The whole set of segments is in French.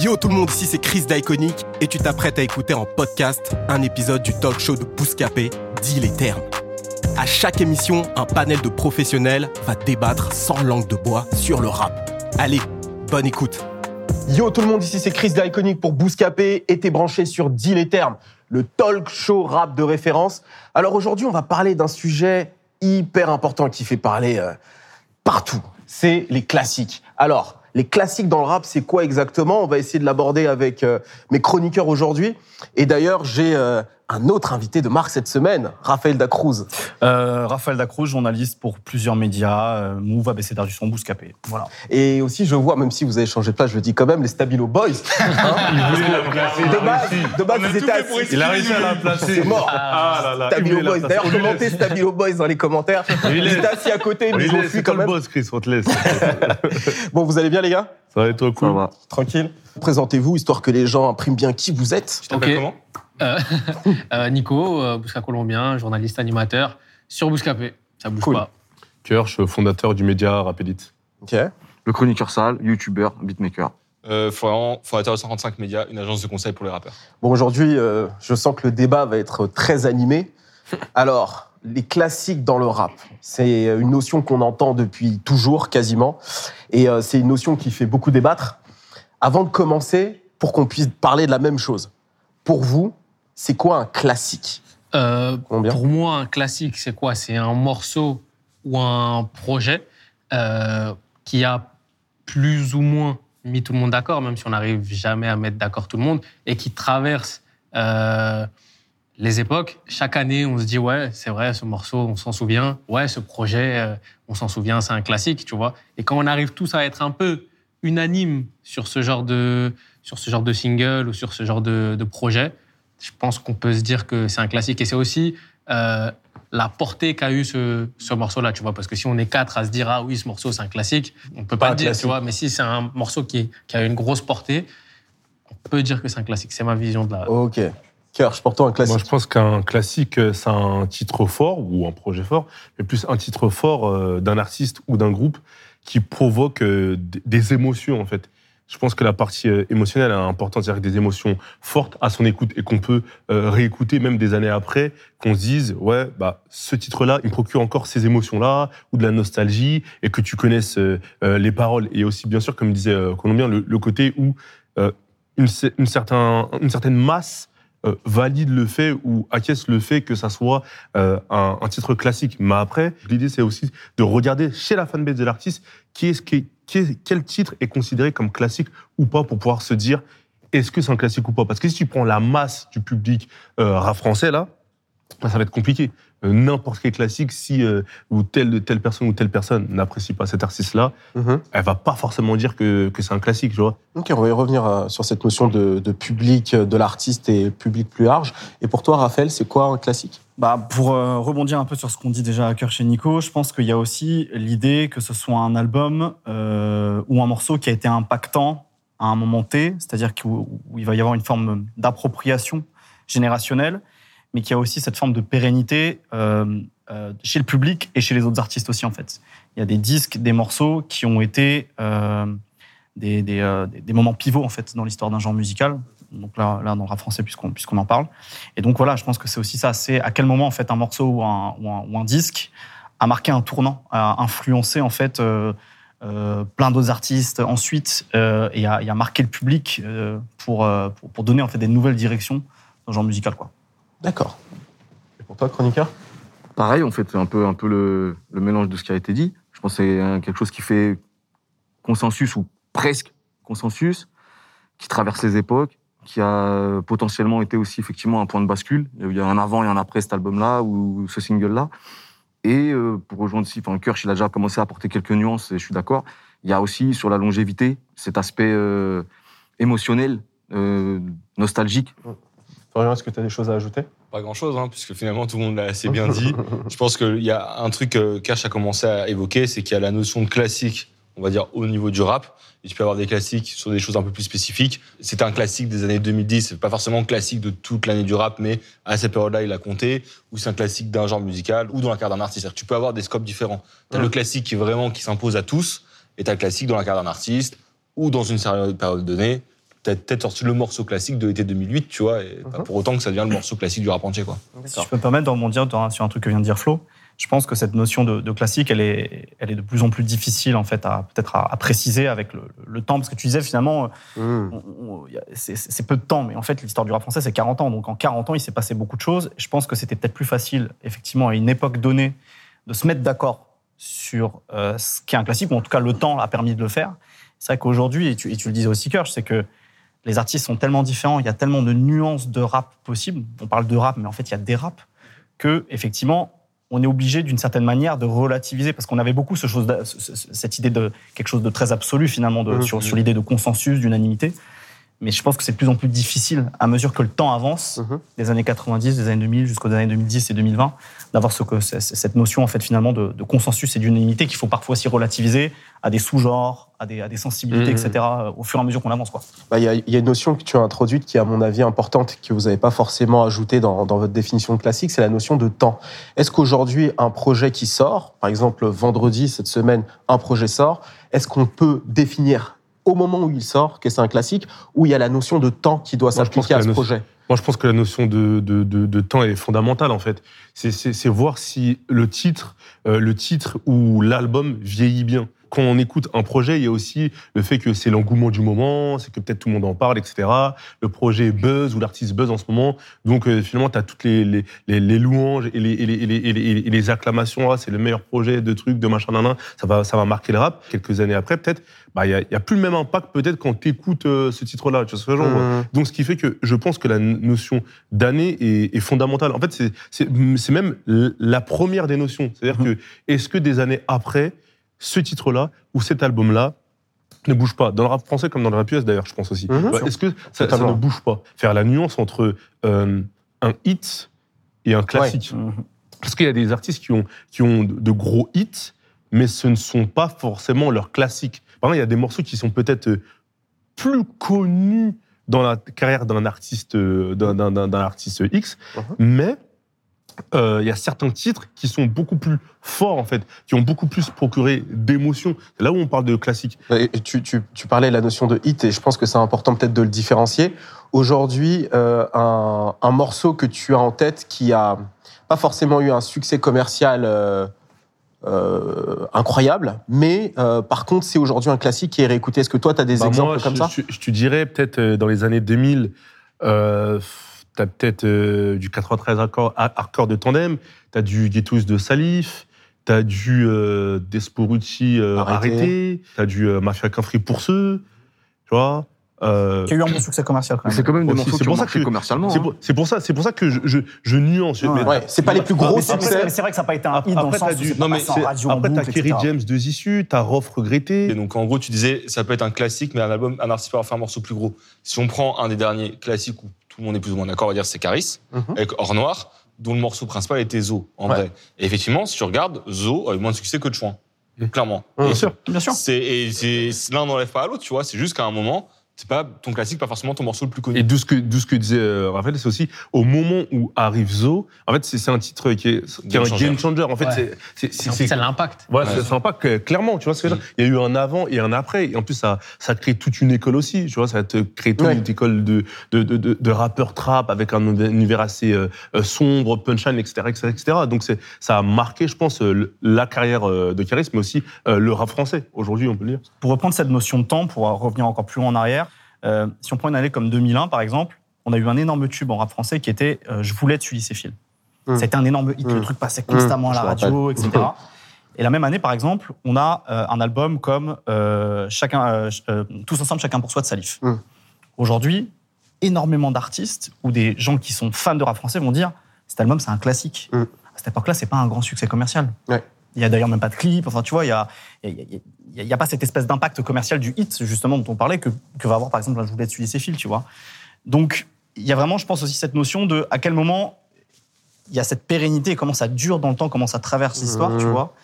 Yo tout le monde, ici c'est Chris d'Iconic et tu t'apprêtes à écouter en podcast un épisode du talk show de Bouscapé, Dis les termes. À chaque émission, un panel de professionnels va débattre sans langue de bois sur le rap. Allez, bonne écoute. Yo tout le monde, ici c'est Chris d'Iconic pour Bouscapé et t'es branché sur Dis les termes, le talk show rap de référence. Alors aujourd'hui, on va parler d'un sujet hyper important qui fait parler euh, partout. C'est les classiques. Alors, les classiques dans le rap, c'est quoi exactement? On va essayer de l'aborder avec euh, mes chroniqueurs aujourd'hui. Et d'ailleurs, j'ai euh, un autre invité de marque cette semaine, Raphaël Dacruz. Euh, Raphaël Dacruz, journaliste pour plusieurs médias, euh, Move, ABC d'Art du Son, Bouscapé. Voilà. Et aussi, je vois, même si vous avez changé de place, je le dis quand même, les Stabilo Boys. Hein de base, de base ils étaient assis. Il a réussi à la placer. C'est mort. Ah là là. Stabilo Il l'a Boys. D'ailleurs, commentez. Stabilo Boys dans les commentaires. Il Ils est- étaient assis à côté, mais Il ils ont est- fui C'est quand même. boss, Chris, on te laisse. Bon, vous allez bien, les gars? Ça va être cool. Tranquille. Présentez-vous, histoire que les gens impriment bien qui vous êtes. Euh, euh, Nico, euh, Bousca Colombien, journaliste animateur sur Bouscapé. Ça bouge Cool. pas. Kirsch, fondateur du média Rapidite. Ok. Le chroniqueur sale, youtubeur, beatmaker. Euh, Florian, fondateur de 135 Médias, une agence de conseil pour les rappeurs. Bon, aujourd'hui, euh, je sens que le débat va être très animé. Alors, les classiques dans le rap, c'est une notion qu'on entend depuis toujours, quasiment. Et euh, c'est une notion qui fait beaucoup débattre. Avant de commencer, pour qu'on puisse parler de la même chose, pour vous, c'est quoi un classique Euh, pour moi, un classique, c'est quoi? C'est un morceau ou un projet euh, qui a plus ou moins mis tout le monde d'accord, même si on n'arrive jamais à mettre d'accord tout le monde, et qui traverse euh, les époques. Chaque année, on se dit, ouais, c'est vrai, ce morceau, on s'en souvient. Ouais, ce projet, on s'en souvient, c'est un classique, tu vois. Et quand on arrive tous à être un peu unanime sur ce genre de, sur ce genre de single ou sur ce genre de, de projet, je pense qu'on peut se dire que c'est un classique. Et c'est aussi euh, la portée qu'a eu ce, ce morceau-là, tu vois. Parce que si on est quatre à se dire, ah oui, ce morceau, c'est un classique, on peut Pas le dire, classique. tu vois. Mais si c'est un morceau qui, qui a une grosse portée, on peut dire que c'est un classique. C'est ma vision de la. Ok. Kirsch, pour toi, un classique. Moi, je pense qu'un classique, euh, c'est un titre fort ou un projet fort, mais plus un titre fort euh, d'un artiste ou d'un groupe qui provoque euh, des émotions, en fait. Je pense que la partie euh, émotionnelle est importante, c'est-à-dire des émotions fortes à son écoute et qu'on peut euh, réécouter même des années après, qu'on se dise, ouais, bah, ce titre-là, il me procure encore ces émotions-là ou de la nostalgie et que tu connaisses euh, les paroles. Et aussi, bien sûr, comme disait Colombien, le, côté où une certaine masse euh, valide le fait ou acquiesce le fait que ça soit euh, un, titre classique. Mais après, l'idée, c'est aussi de regarder chez la fanbase de l'artiste qui est, qui est- quel titre est considéré comme classique ou pas pour pouvoir se dire est-ce que c'est un classique ou pas? Parce que si tu prends la masse du public euh, rap français, là, ça va être compliqué. Euh, N'importe quel classique, si euh, ou telle, telle personne ou telle personne n'apprécie pas cet artiste-là, Mhm. elle va pas forcément dire que, que c'est un classique, tu vois. Ok, on va y revenir euh, sur cette notion de, de public de l'artiste et public plus large. Et pour toi, Raphaël, c'est quoi un classique? Bah, pour euh, rebondir un peu sur ce qu'on dit déjà à cœur chez Nico, je pense qu'il y a aussi l'idée que ce soit un album euh, ou un morceau qui a été impactant à un moment T, c'est-à-dire que- où, où il va y avoir une forme d'appropriation générationnelle, mais qui a aussi cette forme de pérennité euh, euh, chez le public et chez les autres artistes aussi en fait. Il y a des disques, des morceaux qui ont été euh, des, euh, des- des moments pivots en fait dans l'histoire d'un genre musical. Donc là, là dans le rap français puisqu'on puisqu'on en parle. Et donc voilà, je pense que c'est aussi ça. C'est à quel moment en fait un morceau ou un, ou un, disque a marqué un tournant, a influencé en fait euh, euh, plein d'autres artistes ensuite euh, et, a, et a marqué le public euh, pour, pour pour donner en fait des nouvelles directions dans le genre musical quoi. D'accord. Et pour toi, chroniqueur? Pareil, on fait un peu, un peu le, le mélange de ce qui a été dit. Je pense que c'est quelque chose qui fait consensus ou presque consensus, qui traverse les époques, qui a potentiellement été aussi effectivement un point de bascule. Il y a un avant et un après cet album-là ou ce single-là. Et euh, pour rejoindre aussi, enfin, Kirsch, il a déjà commencé à apporter quelques nuances, et je suis d'accord. Il y a aussi sur la longévité cet aspect euh, émotionnel, euh, nostalgique. Florian, est-ce que tu as des choses à ajouter? Pas grand-chose, hein, puisque finalement tout le monde l'a assez bien dit. Je pense qu'il y a un truc que Cash a commencé à évoquer, c'est qu'il y a la notion de classique, on va dire au niveau du rap. Et tu peux avoir des classiques sur des choses un peu plus spécifiques. C'est un classique des années 2010, c'est pas forcément classique de toute l'année du rap, mais à cette période-là, il a compté. Ou c'est un classique d'un genre musical, ou dans la carte d'un artiste. Tu peux avoir des scopes différents. T'as Mhm. le classique qui est vraiment qui s'impose à tous, et t'as le classique dans la carte d'un artiste, ou dans une période donnée. T'as peut-être sorti le morceau classique de l'été 2008, tu vois, et pas Mhm. pour autant que ça devient le morceau classique du rap entier, quoi. Si je peux me permettre de rebondir dans- sur un truc que vient de dire Flo, je pense que cette notion de, de classique, elle est, elle est de plus en plus difficile en fait à peut-être à, à préciser avec le, le temps, parce que tu disais finalement, Mmh. on- on- il y a- c'est c'est peu de temps, mais en fait l'histoire du rap français c'est 40 ans, donc en 40 ans il s'est passé beaucoup de choses. Je pense que c'était peut-être plus facile, effectivement, à une époque donnée, de se mettre d'accord sur euh, ce qu'est un classique, ou en tout cas le temps a permis de le faire. C'est vrai qu'aujourd'hui, et tu, et tu le disais aussi, Kirsch, c'est que les artistes sont tellement différents, il y a tellement de nuances de rap possibles. On parle de rap, mais en fait, il y a des raps que, effectivement, on est obligé d'une certaine manière de relativiser parce qu'on avait beaucoup ce chose cette idée de quelque chose de très absolu finalement de- sur, sur l'idée de consensus, d'unanimité. Mais je pense que c'est de plus en plus difficile à mesure que le temps avance, Mhm. des années 90, des années 2000 jusqu'aux années 2010 et 2020, d'avoir ce que, cette notion en fait finalement de, de consensus et d'unanimité qu'il faut parfois aussi relativiser à des sous-genres, à des, à des sensibilités, Mhm. etc. au fur et à mesure qu'on avance. Quoi. Bah, Il y, a- il y a une notion que tu as introduite qui est, à mon avis, importante, que vous n'avez pas forcément ajoutée dans, dans votre définition de classique, c'est la notion de temps. Est-ce qu'aujourd'hui, un projet qui sort, par exemple vendredi, cette semaine, un projet sort, est-ce qu'on peut définir au moment où il sort que c'est un classique, ou il y a la notion de temps qui doit s'appliquer que à ce notion- projet Moi, je pense que la notion de, de, de, de temps est fondamentale, en fait. C'est voir si le titre, euh, le titre ou l'album vieillit bien. Quand on écoute un projet, il y a aussi le fait que c'est l'engouement du moment, c'est que peut-être tout le monde en parle, etc. Le projet buzz ou l'artiste buzz en ce moment. Donc, euh, finalement, tu as toutes les, les, les, les louanges et les, et et et acclamations. Ah, c'est le meilleur projet de trucs, de machin, nan, nan. Ça va, ça va marquer le rap. Quelques années après, peut-être, bah, il n'y a, il y a plus le même impact, peut-être, quand tu écoutes ce titre-là. Tu vois ce que je veux dire Mmh. donc, ce qui fait que je pense que la notion d'année est, est fondamentale. En fait, c'est- même la première des notions. C'est-à-dire que, est-ce que des années après, ce titre-là ou cet album-là ne bouge pas Dans le rap français comme dans le rap US, d'ailleurs, je pense aussi. Mhm. Bah, Est-ce que ça, ça ne bouge pas? Faire la nuance entre euh, un hit et un classique. Parce qu'il y a des artistes qui ont, qui ont de gros hits, mais ce ne sont pas forcément leurs classiques. Par exemple, il y a des morceaux qui sont peut-être euh, plus connus dans la carrière d'un artiste, euh, d'un- artiste X, Mhm. mais euh, il y a certains titres qui sont beaucoup plus forts, en fait, qui ont beaucoup plus procuré d'émotions. C'est là où on parle de classique. Et tu, tu- tu parlais de la notion de hit et je pense que c'est important peut-être de le différencier. Aujourd'hui, euh, un, un morceau que tu as en tête qui a pas forcément eu un succès commercial euh, euh, incroyable, mais euh, par contre c'est aujourd'hui un classique qui est réécouté. Est-ce que toi tu as des Bah, exemples moi, comme je, ça? je, je te dirais peut-être euh, dans les années 2000, t'as peut-être euh, du 93 hardcore, hardcore de Tandem, t'as du Ghettos de Salif, t'as du euh, Desporucci euh, Arrêté. arrêté, t'as du euh, Mafia Quinfri pour ceux, tu vois. euh, Qui a eu un bon succès commercial quand même. C'est quand même des Aussi, morceaux c'est qui ont pour ça marché que- commercialement. c'est hein. pour, c'est pour ça, c'est pour ça que je, je, je nuance. Ouais. C'est pas les plus gros succès. mais c'est vrai que ça n'a pas été un hit dans le sens où du- c'est pas non, mais passé en c'est- radio, Après, t'as Kerry. James de Issues, t'as Rof regretté. Et donc, en gros, tu disais, ça peut être un classique, mais un album, un artiste peut avoir fait un morceau plus gros. Si on prend un des derniers classiques où tout le monde est plus ou moins d'accord, on va dire c'est Caris, Mhm. avec Or Noir, dont le morceau principal était Zo, en Ouais. vrai. Et effectivement, si tu regardes, Zo a eu moins de succès que Chouin. Mhm. Clairement. Bien sûr. Bien sûr. c'est, l'un n'enlève pas à l'autre, tu vois. C'est juste qu'à un moment, c'est pas ton classique, pas forcément ton morceau le plus connu. Et d'où ce que, d'où ce que disait euh, Raphaël, c'est aussi au moment où arrive Zo, en fait, c'est, c'est un titre qui est, qui est Game un changer. game changer. En fait, Ouais. c'est, c'est, C'est en fait, c'est l'impact. Voilà, Ouais. c'est sympa que, clairement, tu vois ce que je veux dire. Il y a eu un avant et un après. Et en plus, ça, ça crée toute une école aussi. Tu vois, ça te crée toute Ouais. une école de, de, de, de, de rappeurs trap avec un univers assez euh, euh, sombre, punchline, etc., etc., etc. Donc, c'est, ça a marqué, je pense, euh, la carrière euh, de Caris, mais aussi euh, le rap français. Aujourd'hui, on peut le dire. Pour reprendre cette notion de temps, pour revenir encore plus loin en arrière, euh, si on prend une année comme 2001, par exemple, on a eu un énorme tube en rap français qui était euh, Je voulais être Sully Céphile. Mm. C'était un énorme hit, le Mm. truc passait constamment Mm, à la radio, etc. Et la même année, par exemple, on a euh, un album comme chacun, Tous ensemble, chacun pour soi de Salif. Aujourd'hui, énormément d'artistes ou des gens qui sont fans de rap français vont dire cet album, c'est un classique. À cette époque-là, c'est pas un grand succès commercial. Ouais. Il y a d'ailleurs même pas de clip. Enfin, tu vois, il y a, il y a- y pas cette espèce d'impact commercial du hit, justement, dont on parlait, que, que va avoir, par exemple, la Joulette Suivi ses fils, tu vois. Donc, il y a vraiment, je pense, aussi cette notion de à quel moment il y a cette pérennité, comment ça dure dans le temps, comment ça traverse l'histoire, tu Mhm. vois,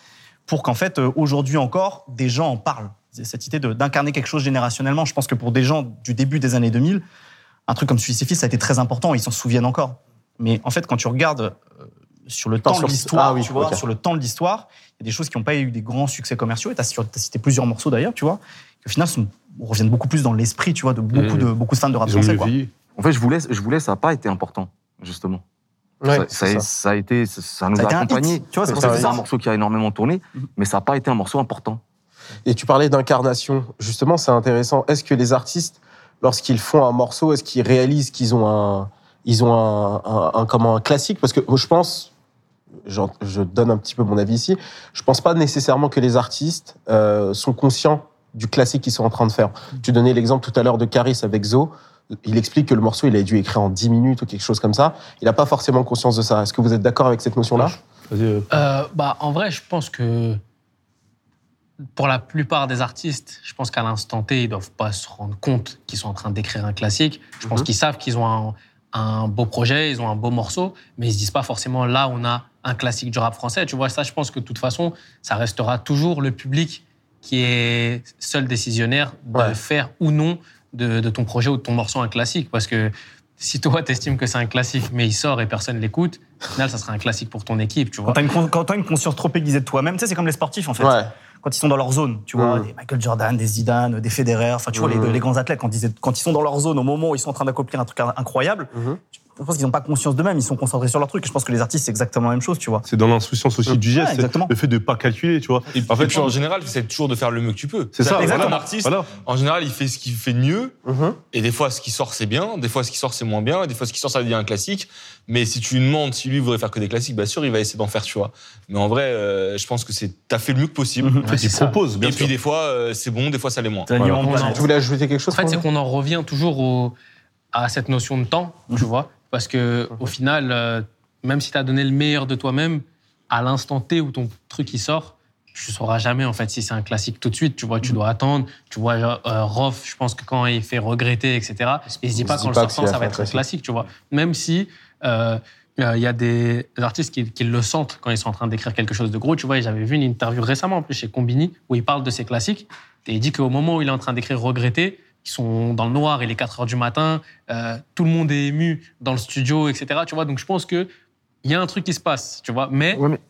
pour qu'en fait, euh, aujourd'hui encore, des gens en parlent. Cette idée de- d'incarner quelque chose générationnellement, je pense que pour des gens du début des années 2000, un truc comme Suisse et Fils, ça a été très important, ils s'en souviennent encore. Mais en fait, quand tu regardes euh, sur le temps sur- de l'histoire, Ah oui, tu vois, sur le temps de l'histoire, il y a des choses qui n'ont pas eu des grands succès commerciaux, et tu as, cité plusieurs morceaux d'ailleurs, tu vois, qui au final sont- reviennent beaucoup plus dans l'esprit, tu vois, de beaucoup, Mhm. de, beaucoup de fans de rap Ils français, quoi. En fait, je voulais, je voulais, ça n'a pas été important, justement. Ouais, ça, c'est ça, ça. ça a été, ça, nous Ça a a, accompagnés. tu vois, c'est pour ça ça que que C'est c'est un morceau qui a énormément tourné, Mhm. mais ça n'a pas été un morceau important. Et tu parlais d'incarnation. Justement, c'est intéressant. Est-ce que les artistes, lorsqu'ils font un morceau, est-ce qu'ils réalisent qu'ils ont un, ils ont un, un- un- comment, un classique? Parce que moi, je pense, je donne un petit peu mon avis ici, je pense pas nécessairement que les artistes euh, sont conscients du classique qu'ils sont en train de faire. Tu donnais l'exemple tout à l'heure de Caris avec Zo. Il explique que le morceau, il a dû écrire en 10 minutes ou quelque chose comme ça. Il n'a pas forcément conscience de ça. Est-ce que vous êtes d'accord avec cette notion-là? Euh, Euh, bah, en vrai, je pense que pour la plupart des artistes, je pense qu'à l'instant T, ils doivent pas se rendre compte qu'ils sont en train d'écrire un classique. Je pense Mhm. qu'ils savent qu'ils ont un, un beau projet, ils ont un beau morceau, mais ils se disent pas forcément là, on a un classique du rap français. Tu vois, ça, je pense que de toute façon, ça restera toujours le public qui est seul décisionnaire de Ouais. faire ou non de, de ton projet ou de ton morceau un classique. Parce que si toi, tu estimes que c'est un classique, mais il sort et personne l'écoute, au final, ça sera un classique pour ton équipe, tu Quand vois. t'as une, con- quand t'as une conscience trop aiguisée de toi-même, tu sais, c'est comme les sportifs, en fait. Ouais. Quand ils sont dans leur zone, tu vois, Mhm. des Michael Jordan, des Zidane, des Federer, enfin, tu vois, les, les grands athlètes, quand ils, quand ils sont dans leur zone, au moment où ils sont en train d'accomplir un truc incroyable, Mhm. Je pense qu'ils n'ont pas conscience d'eux-mêmes, ils sont concentrés sur leur truc. Et je pense que les artistes, c'est exactement la même chose, tu vois. C'est dans l'insouciance aussi du Ouais, geste, exactement. le fait de pas calculer, tu vois. Et En fait, puis, en général, c'est toujours de faire le mieux que tu peux. c'est ça. Voilà. qu'un artiste, Voilà. en général, il fait ce qu'il fait de mieux. Mhm. Et des fois, ce qui sort, c'est bien. Des fois, ce qui sort, c'est moins bien. Et des fois, ce qui sort, ça devient un classique. Mais si tu lui demandes si lui voudrait faire que des classiques, bien sûr, il va essayer d'en faire, tu vois. Mais en vrai, euh, je pense que c'est, t'as fait le mieux que possible. Mhm. En fait, c'est il propose, bien Et sûr. puis, des fois, euh, c'est bon, des fois, ça l'est moins. Voilà. Ouais. Tu voulais ajouter quelque chose En fait, c'est qu'on en revient toujours au- à cette notion de temps, tu vois. Parce que au final, euh, même si tu as donné le meilleur de toi-même, à l'instant T où ton truc il sort, tu sauras jamais en fait si c'est un classique tout de suite. Tu vois, tu dois attendre. Tu vois, euh, Rof, je pense que quand il fait regretter, etc., il se dit pas qu'en le sortant ça va être un classique. classique, tu vois. Même si euh, euh, il y a des artistes qui, qui le sentent quand ils sont en train d'écrire quelque chose de gros. Tu vois, j'avais vu une interview récemment en plus chez Combini où il parle de ses classiques et il dit qu'au moment où il est en train d'écrire Regretter, ils sont dans le noir, il est 4 heures du matin, euh, tout le monde est ému dans le studio, etc. Tu vois, donc je pense que il y a un truc qui se passe, tu vois, mais Ouais, mais,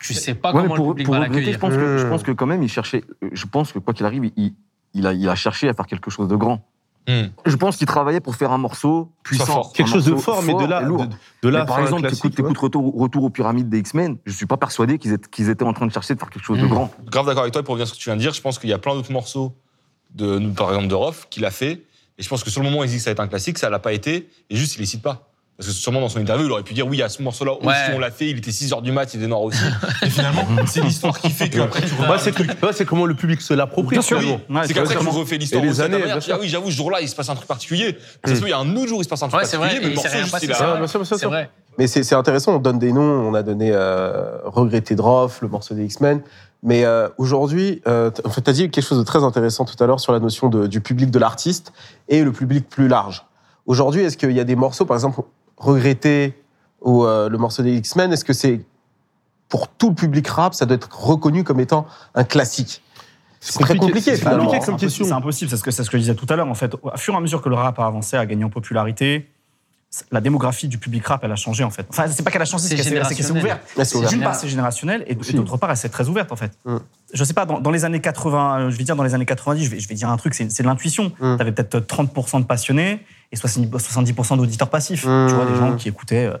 tu sais pas ouais, comment pour, le public pour va je l'accueillir. pense, que, je pense que quand même, il cherchait. Je pense que quoi qu'il arrive, il, il, a, il a cherché à faire quelque chose de grand. Hmm. Je pense qu'il travaillait pour faire un morceau puissant. fort. Quelque chose de fort, mais de là, de, de là Mais par exemple, t'écoutes t'écoutes retour, retour aux pyramides des X-Men, je suis pas persuadé qu'ils étaient, en train de chercher de faire quelque chose de Mmh. grand. Grave d'accord avec toi. Et pour revenir sur ce que tu viens de dire, je pense qu'il y a plein d'autres morceaux, de, par exemple, de Rof, qu'il a fait. Et je pense que sur le moment où il dit que ça va être un classique, ça l'a pas été. Et juste, il les cite pas. Parce que sûrement dans son interview, il aurait pu dire oui, il y a ce morceau-là aussi, Ouais. on l'a fait, il était 6 heures du mat, il était noir aussi. Et finalement, c'est l'histoire qui fait qu'après tu Bah, c'est c'est comment le public se l'approprie. Bien sûr, finalement. oui. Ouais, c'est c'est qu'après tu refais l'histoire Et les à années, manière. dis, ah oui, j'avoue, ce jour-là, il se passe un truc particulier. Ça se trouve, il y a un autre jour, il se passe un truc Ouais, c'est vrai, particulier, mais le morceau, rien juste, passé, il a- c'est vrai. C'est. Mais c'est c'est intéressant, on donne des noms, on a donné euh, Regretté Droff, le morceau des X-Men. Mais euh, aujourd'hui, euh, t- en fait, tu as dit quelque chose de très intéressant tout à l'heure sur la notion de- du public de l'artiste et le public plus large. Aujourd'hui, est-ce qu'il y a des morceaux, par exemple, Regretté ou euh, le morceau des X-Men, est-ce que c'est pour tout le public rap, ça doit être reconnu comme étant un classique? C'est très compliqué, C'est compliqué comme impossible, question. C'est impossible, c'est ce, que, c'est ce que je disais tout à l'heure. En fait, au fur et à mesure que le rap a avancé, a gagné en popularité, la démographie du public rap, elle a changé en fait. Enfin, c'est pas qu'elle a changé, c'est C'est qu'elle s'est- ouverte. D'une part, c'est générationnel, et d'autre part, elle s'est très ouverte en fait. Mm. Je sais pas, dans, dans les années 80, euh, je vais dire dans les années 90, je vais, je vais dire un truc, c'est de l'intuition. Mm. Tu avais peut-être 30% de passionnés et 70%, 70% d'auditeurs passifs. Mm. Tu vois, des gens qui écoutaient euh,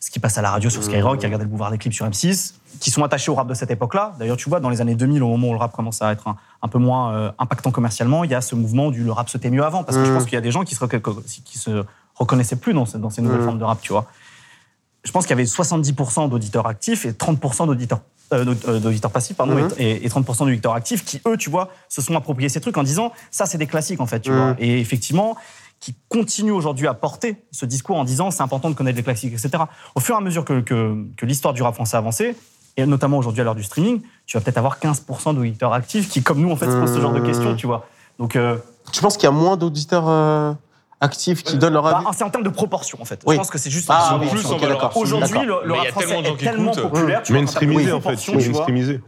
ce qui passe à la radio sur Skyrock, Mm. qui regardaient le boulevard des clips sur M6, qui sont attachés au rap de cette époque-là. D'ailleurs, tu vois, dans les années 2000, au moment où le rap commence à être un, un peu moins euh, impactant commercialement, il y a ce mouvement du le rap c'était mieux avant. Parce que je Mm. pense qu'il y a des gens qui se, qui se reconnaissaient plus dans, ce- dans ces nouvelles Mm. formes de rap, tu vois. Je pense qu'il y avait 70% d'auditeurs actifs et 30% d'auditeurs euh, euh, d'auditeurs passifs, pardon, Mhm. et, et 30% d'auditeurs actifs qui, eux, tu vois, se sont appropriés ces trucs en disant ça, c'est des classiques, en fait, tu Mhm. vois. Et effectivement, qui continuent aujourd'hui à porter ce discours en disant c'est important de connaître les classiques, etc. Au fur et à mesure que, que, que l'histoire du rap français avançait, et notamment aujourd'hui à l'heure du streaming, tu vas peut-être avoir 15% d'auditeurs actifs qui, comme nous, en fait, se posent ce genre de questions, tu vois. Donc, euh, Tu penses qu'il y a moins d'auditeurs euh, actifs qui donnent leur bah, avis c'est en termes de proportion, en fait. Oui. Je pense que c'est juste Ah, en oui, proportion. ok, d'accord. Aujourd'hui, le, le rap a français est tellement populaire, tu Mainstreamisé, en fait.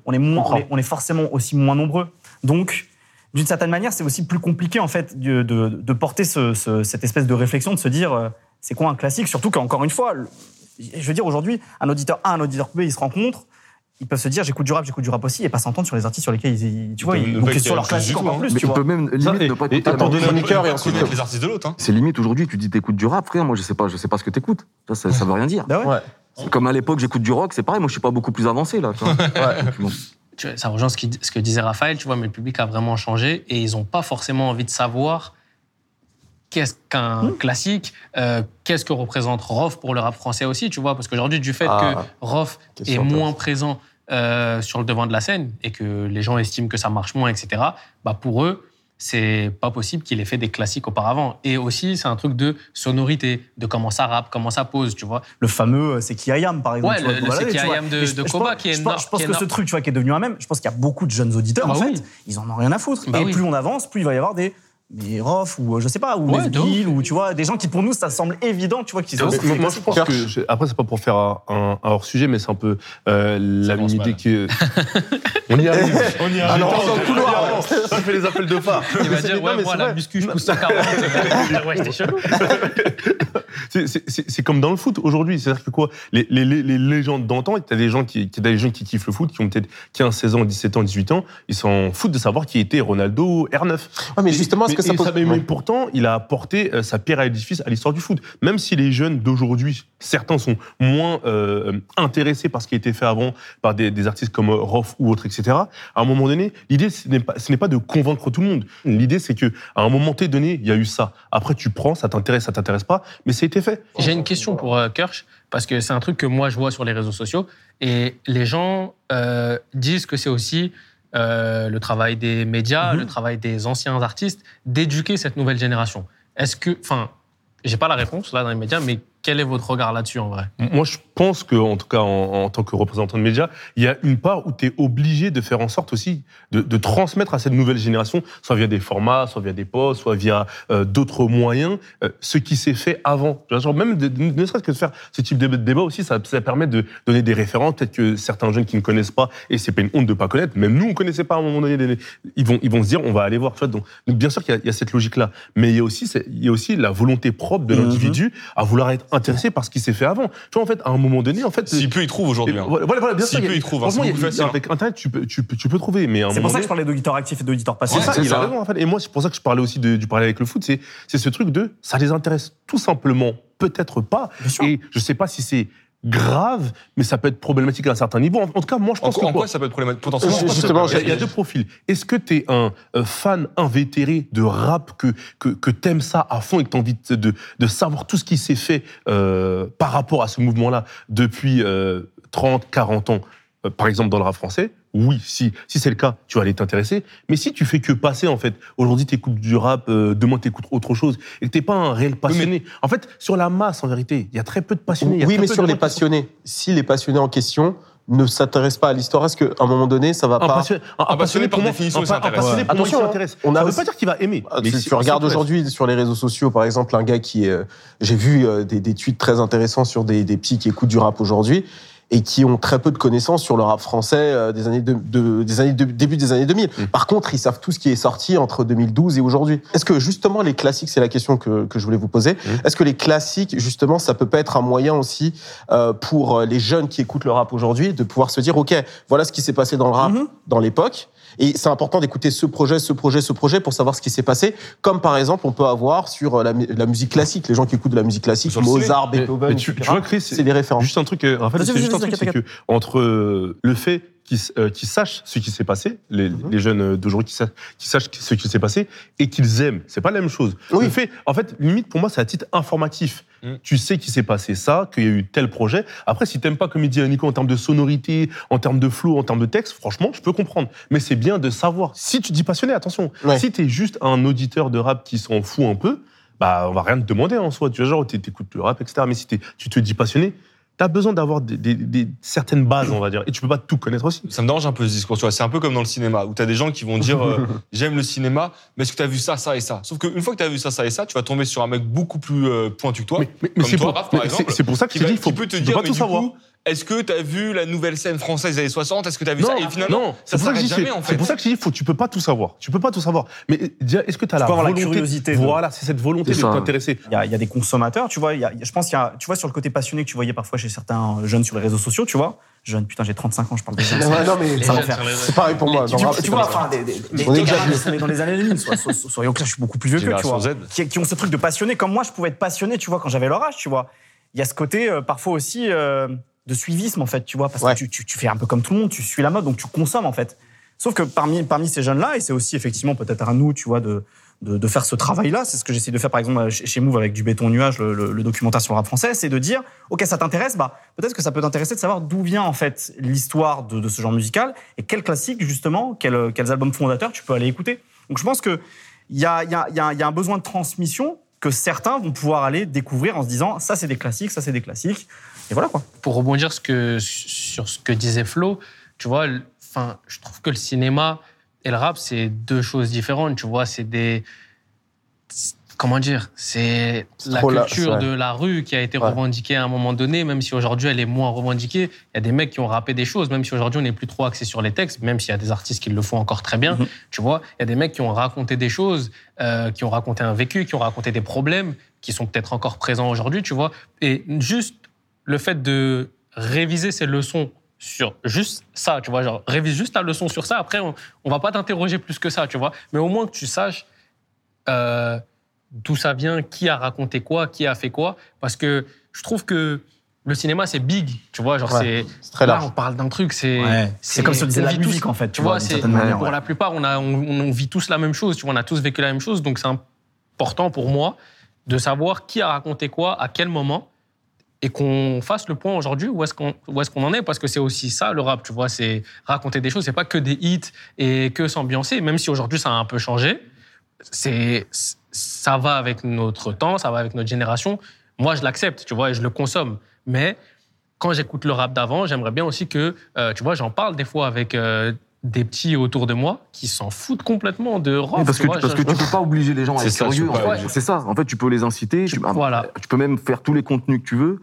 on est, moins, on, est, on est forcément aussi moins nombreux. Donc, d'une certaine manière, c'est aussi plus compliqué en fait de, de- de porter ce- ce- cette espèce de réflexion, de se dire euh, c'est quoi un classique? Surtout qu'encore une fois, le- je veux dire aujourd'hui, un auditeur A, un auditeur B, ils se rencontrent. Ils peuvent se dire j'écoute du rap, j'écoute du rap aussi, et pas s'entendre sur les artistes sur lesquels ils, ils- tu vois, ils, donc sur leur la classique encore hein. plus, Mais tu vois. peut même Ça, limite et- ne pas et- écouter attends, même donne un chose. chroniqueur et ensuite. Les artistes de l'autre. hein. C'est limite aujourd'hui, tu dis t'écoutes du rap, frère. Moi, je sais pas, je sais pas ce que t'écoutes. Ça, ça, ça veut rien dire. Bah ouais. Ouais. C'est Comme à l'époque, j'écoute du rock, c'est pareil. Moi, je suis pas beaucoup plus avancé là. ça rejoint ce que disait Raphaël, tu vois, mais le public a vraiment changé et ils n'ont pas forcément envie de savoir qu'est-ce qu'un Hmm. classique, euh, qu'est-ce que représente Rof pour le rap français aussi, tu vois, parce qu'aujourd'hui, du fait Ah, que Rof est moins présent euh, sur le devant de la scène et que les gens estiment que ça marche moins, etc., bah pour eux, c'est pas possible qu'il ait fait des classiques auparavant. Et aussi, c'est un truc de sonorité, de comment ça rappe, comment ça pose, tu vois? Le fameux euh, c'est qui I am, par exemple. Ouais, tu le- C'est qui de- Koba pense- qui est je pense, je pense qui que ce truc, tu vois, qui est devenu un même, je pense qu'il y a beaucoup de jeunes auditeurs, Bah en oui. fait. Ils en ont rien à foutre. Bah et oui. plus on avance, plus il va y avoir des. Des Rof ou euh, je sais pas, ou Ouais. Bill, ou tu vois, des gens qui pour nous ça semble évident, tu vois, qu'ils ont. Mais moi, moi, je pense que je- après c'est pas pour faire un, hors sujet, mais c'est un peu euh, la même idée mal. que. on y arrive. On y arrive. Alors, Attends, dans le on couloir. avance. On fait les appels de phare. Il va Mais dire, ouais, mais moi, la muscu, je pousse 140. ouais, c'était chelou. C'est- comme dans le foot aujourd'hui. C'est-à-dire que quoi les, les, les, les légendes d'antan, t'as des gens qui, des gens qui kiffent le foot, qui ont peut-être 15, 16 ans, 17 ans, 18 ans, ils s'en foutent de savoir qui était Ronaldo R9. Ah, mais justement, est-ce que ça pose. mais, mais pourtant, il a apporté euh, sa pierre à l'édifice à l'histoire du foot. Même si les jeunes d'aujourd'hui, certains sont moins euh, intéressés par ce qui a été fait avant par des, des artistes comme Rof ou autres, etc. À un moment donné, l'idée ce n'est pas, pas de convaincre tout le monde. L'idée c'est que à un moment donné, il y a eu ça. Après, tu prends, ça t'intéresse, ça t'intéresse pas, mais fait. J'ai une question pour euh, Kirsch, parce que c'est un truc que moi je vois sur les réseaux sociaux. Et les gens euh, disent que c'est aussi euh, le travail des médias, Mhm. le travail des anciens artistes, d'éduquer cette nouvelle génération. Est-ce que. Enfin, j'ai pas la réponse là dans les médias, mais quel est votre regard là-dessus en vrai Moi, je pense que, en tout cas, en, en tant que représentant de médias, il y a une part où tu es obligé de faire en sorte aussi de, de transmettre à cette nouvelle génération, soit via des formats, soit via des posts, soit via euh, d'autres moyens, euh, ce qui s'est fait avant. Genre, même de- de- ne serait-ce que de faire ce type de débat aussi, ça, ça permet de donner des références. Peut-être que certains jeunes qui ne connaissent pas, et c'est pas une honte de pas connaître, même nous, on connaissait pas à un moment donné, ils vont, ils vont se dire, on va aller voir. Tu vois, donc, donc, bien sûr qu'il y a- il y, a cette logique-là, mais il y a aussi, il y a aussi la volonté propre de Mhm. l'individu à vouloir être intéressé par ce qui s'est fait avant. Tu vois, en fait, à un moment donné, en fait, S'il peut, il trouve aujourd'hui. hein. Voilà, voilà, bien S'il sûr. peut, il trouve, hein, franchement, c'est facile, Avec Internet, tu peux, tu peux, tu peux trouver, mais à un C'est pour ça que je parlais d'auditeurs actifs et d'auditeurs passifs. c'est ça, c'est il a ça. raison, en fait. Et moi, c'est pour ça que je parlais aussi de- du parallèle avec le foot. C'est, c'est ce truc de, ça les intéresse tout simplement, peut-être pas. Bien sûr. Et je sais pas si c'est grave, mais ça peut être problématique à un certain niveau. En, en tout cas, moi, je En, pense en que quoi quoi ça peut être problématique? Potentiellement en justement, il y, a, il y a problématique deux profils. Est-ce que tu es un euh, fan invétéré de rap, que, que, que tu aimes ça à fond et que tu as envie de, de, de savoir tout ce qui s'est fait euh, par rapport à ce mouvement-là depuis euh, 30, 40 ans, euh, par exemple dans le rap français? Oui, si, si c'est le cas, tu vas aller t'intéresser. Mais si tu fais que passer, en fait, aujourd'hui tu écoutes du rap, euh, demain tu écoutes autre chose, et que t'es pas un réel passionné. En fait, sur la masse, en vérité, il y a très peu de passionnés. Oui, mais sur les sont- passionnés, si les passionnés en question ne s'intéressent pas à l'histoire, est-ce qu'à un moment donné, ça va Un pas passionné, un- passionné, par pour définition, un passionné, pour Attention, hein. s'intéresse. On Ça a veut pas dire qu'il va aimer. Ah, mais tu, si- tu regardes aujourd'hui sur les réseaux sociaux, par exemple, un gars qui est. euh, J'ai vu euh, des, des tweets très intéressants sur des, des petits qui écoutent du rap aujourd'hui et qui ont très peu de connaissances sur le rap français euh, des années de, de- des années de- début des années 2000. Mm. Par contre, ils savent tout ce qui est sorti entre 2012 et aujourd'hui. Est-ce que justement les classiques, c'est la question que, que je voulais vous poser, Mm. est-ce que les classiques, justement, ça peut pas être un moyen aussi euh, pour les jeunes qui écoutent le rap aujourd'hui de pouvoir se dire, ok, voilà ce qui s'est passé dans le rap Mhm. dans l'époque. Et c'est important d'écouter ce projet, ce projet, ce projet pour savoir ce qui s'est passé. Comme par exemple, on peut avoir sur la, mu- la musique classique, les gens qui écoutent de la musique classique, Sur Mozart, Mais- Beethoven, mais tu, etc. tu vois, Chris, c'est des références. Juste un truc, euh, Raphaël, Vas-y, c'est juste un truc, c'est que entre euh, le fait qu'ils euh, sachent ce qui s'est passé, les, Mhm. les jeunes d'aujourd'hui qui, sa- qui sachent ce qui s'est passé et qu'ils aiment. C'est pas la même chose. Oui. Le fait, en fait, limite pour moi, c'est à titre informatif. Mhm. Tu sais qu'il s'est passé ça, qu'il y a eu tel projet. Après, si t'aimes pas, comme il dit Nico, en termes de sonorité, en termes de flow, en termes de texte, franchement, je peux comprendre. Mais c'est bien de savoir. Si tu dis passionné, attention. Ouais. Si t'es juste un auditeur de rap qui s'en fout un peu, bah, on va rien te demander en soi. Tu vois, genre, t'é- t'écoutes le rap, etc. Mais si tu te dis passionné, t'as besoin d'avoir des, des- des- certaines bases, on va dire. Et tu peux pas tout connaître aussi. Ça me dérange un peu ce discours, tu vois. C'est un peu comme dans le cinéma, où tu as des gens qui vont dire euh, J'aime le cinéma, mais est-ce que tu as vu ça, ça et ça? Sauf qu'une fois que tu as vu ça, ça et ça, tu vas tomber sur un mec beaucoup plus euh, pointu que toi. Mais, mais- mais c'est pour, pour ça que qui, je te va- dis, il faut, peut te tu dire pas mais tout du savoir. coup, est-ce que tu as vu la nouvelle scène française des années 60 Est-ce que tu as vu ça? Et finalement, non, ça ça s'arrête jamais en fait. c'est pour ça que je dis, faut, tu peux pas tout savoir. Tu peux pas tout savoir. Mais est-ce que tu as la avoir la volonté curiosité de- Voilà, c'est cette volonté de ça. t'intéresser. Il y, a, il y a des consommateurs, tu vois. il y a- je pense qu'il y a, tu vois, sur le côté passionné que tu voyais parfois chez certains jeunes sur les réseaux sociaux, tu vois. Jeunes, putain, j'ai 35 ans, je parle jeunes. Ouais, non, mais Ça c'est pareil pour moi. Tu, vois, ça. enfin, dans les années 2000, soit, soit- soit- soyons clairs, je suis beaucoup plus vieux que, tu vois. Qui ont ce truc de passionné, comme moi, je pouvais être passionné, tu vois, quand j'avais leur âge, tu vois. Il y a ce côté, euh, parfois aussi, euh, de suivisme, en fait, tu vois, parce Ouais. que tu, tu, tu fais un peu comme tout le monde, tu suis la mode, donc tu consommes, en fait. Sauf que parmi, parmi ces jeunes-là, et c'est aussi effectivement peut-être à nous, tu vois, de, de, de faire ce travail-là, c'est ce que j'essaie de faire par exemple chez Move avec du béton nuage, le, le- le documentaire sur le rap français, c'est de dire, ok, ça t'intéresse, bah peut-être que ça peut t'intéresser de savoir d'où vient en fait l'histoire de, de ce genre musical et quels classiques justement, quels, quels albums fondateurs tu peux aller écouter. Donc je pense que il y a, y, a, y, a, y a un besoin de transmission que certains vont pouvoir aller découvrir en se disant, ça c'est des classiques, ça c'est des classiques, et voilà quoi. pour rebondir ce que, sur ce que disait Flo, tu vois, enfin, je trouve que le cinéma et le rap, c'est deux choses différentes. Tu vois, c'est des. Comment dire C'est la culture de la rue qui a été Ouais. revendiquée à un moment donné, même si aujourd'hui elle est moins revendiquée. Il y a des mecs qui ont rappé des choses, même si aujourd'hui on n'est plus trop axé sur les textes, même s'il y a des artistes qui le font encore très bien. Mhm. Tu vois, il y a des mecs qui ont raconté des choses, euh, qui ont raconté un vécu, qui ont raconté des problèmes, qui sont peut-être encore présents aujourd'hui, tu vois. Et juste le fait de réviser ces leçons sur juste ça, tu vois, genre révise juste la leçon sur ça. Après, on, on va pas t'interroger plus que ça, tu vois. Mais au moins que tu saches euh, d'où ça vient, qui a raconté quoi, qui a fait quoi, parce que je trouve que le cinéma c'est big, tu vois, genre Ouais, c'est C'est très là large. on parle d'un truc, c'est C'est comme si on disait on la vit tous- musique en fait, tu vois, certaine manière. pour ouais. la plupart, on, a, on, on vit tous la même chose, tu vois, on a tous vécu la même chose, donc c'est important pour moi de savoir qui a raconté quoi, à quel moment, et qu'on fasse le point aujourd'hui où est-ce qu'on est-ce qu'on en est, parce que c'est aussi ça le rap, tu vois, c'est raconter des choses, c'est pas que des hits et que s'ambiancer, même si aujourd'hui ça a un peu changé, c'est ça va avec notre temps, ça va avec notre génération. Moi, je l'accepte, tu vois, et je le consomme, mais quand j'écoute le rap d'avant, j'aimerais bien aussi que, euh, tu vois, j'en parle des fois avec euh, des petits autour de moi qui s'en foutent complètement de rap. Oui, parce que, vois, parce je- que tu peux pas obliger les gens à C'est être ça, curieux. C'est ça. En fait, tu peux les inciter. Tu, ah, voilà. tu peux même faire tous les contenus que tu veux.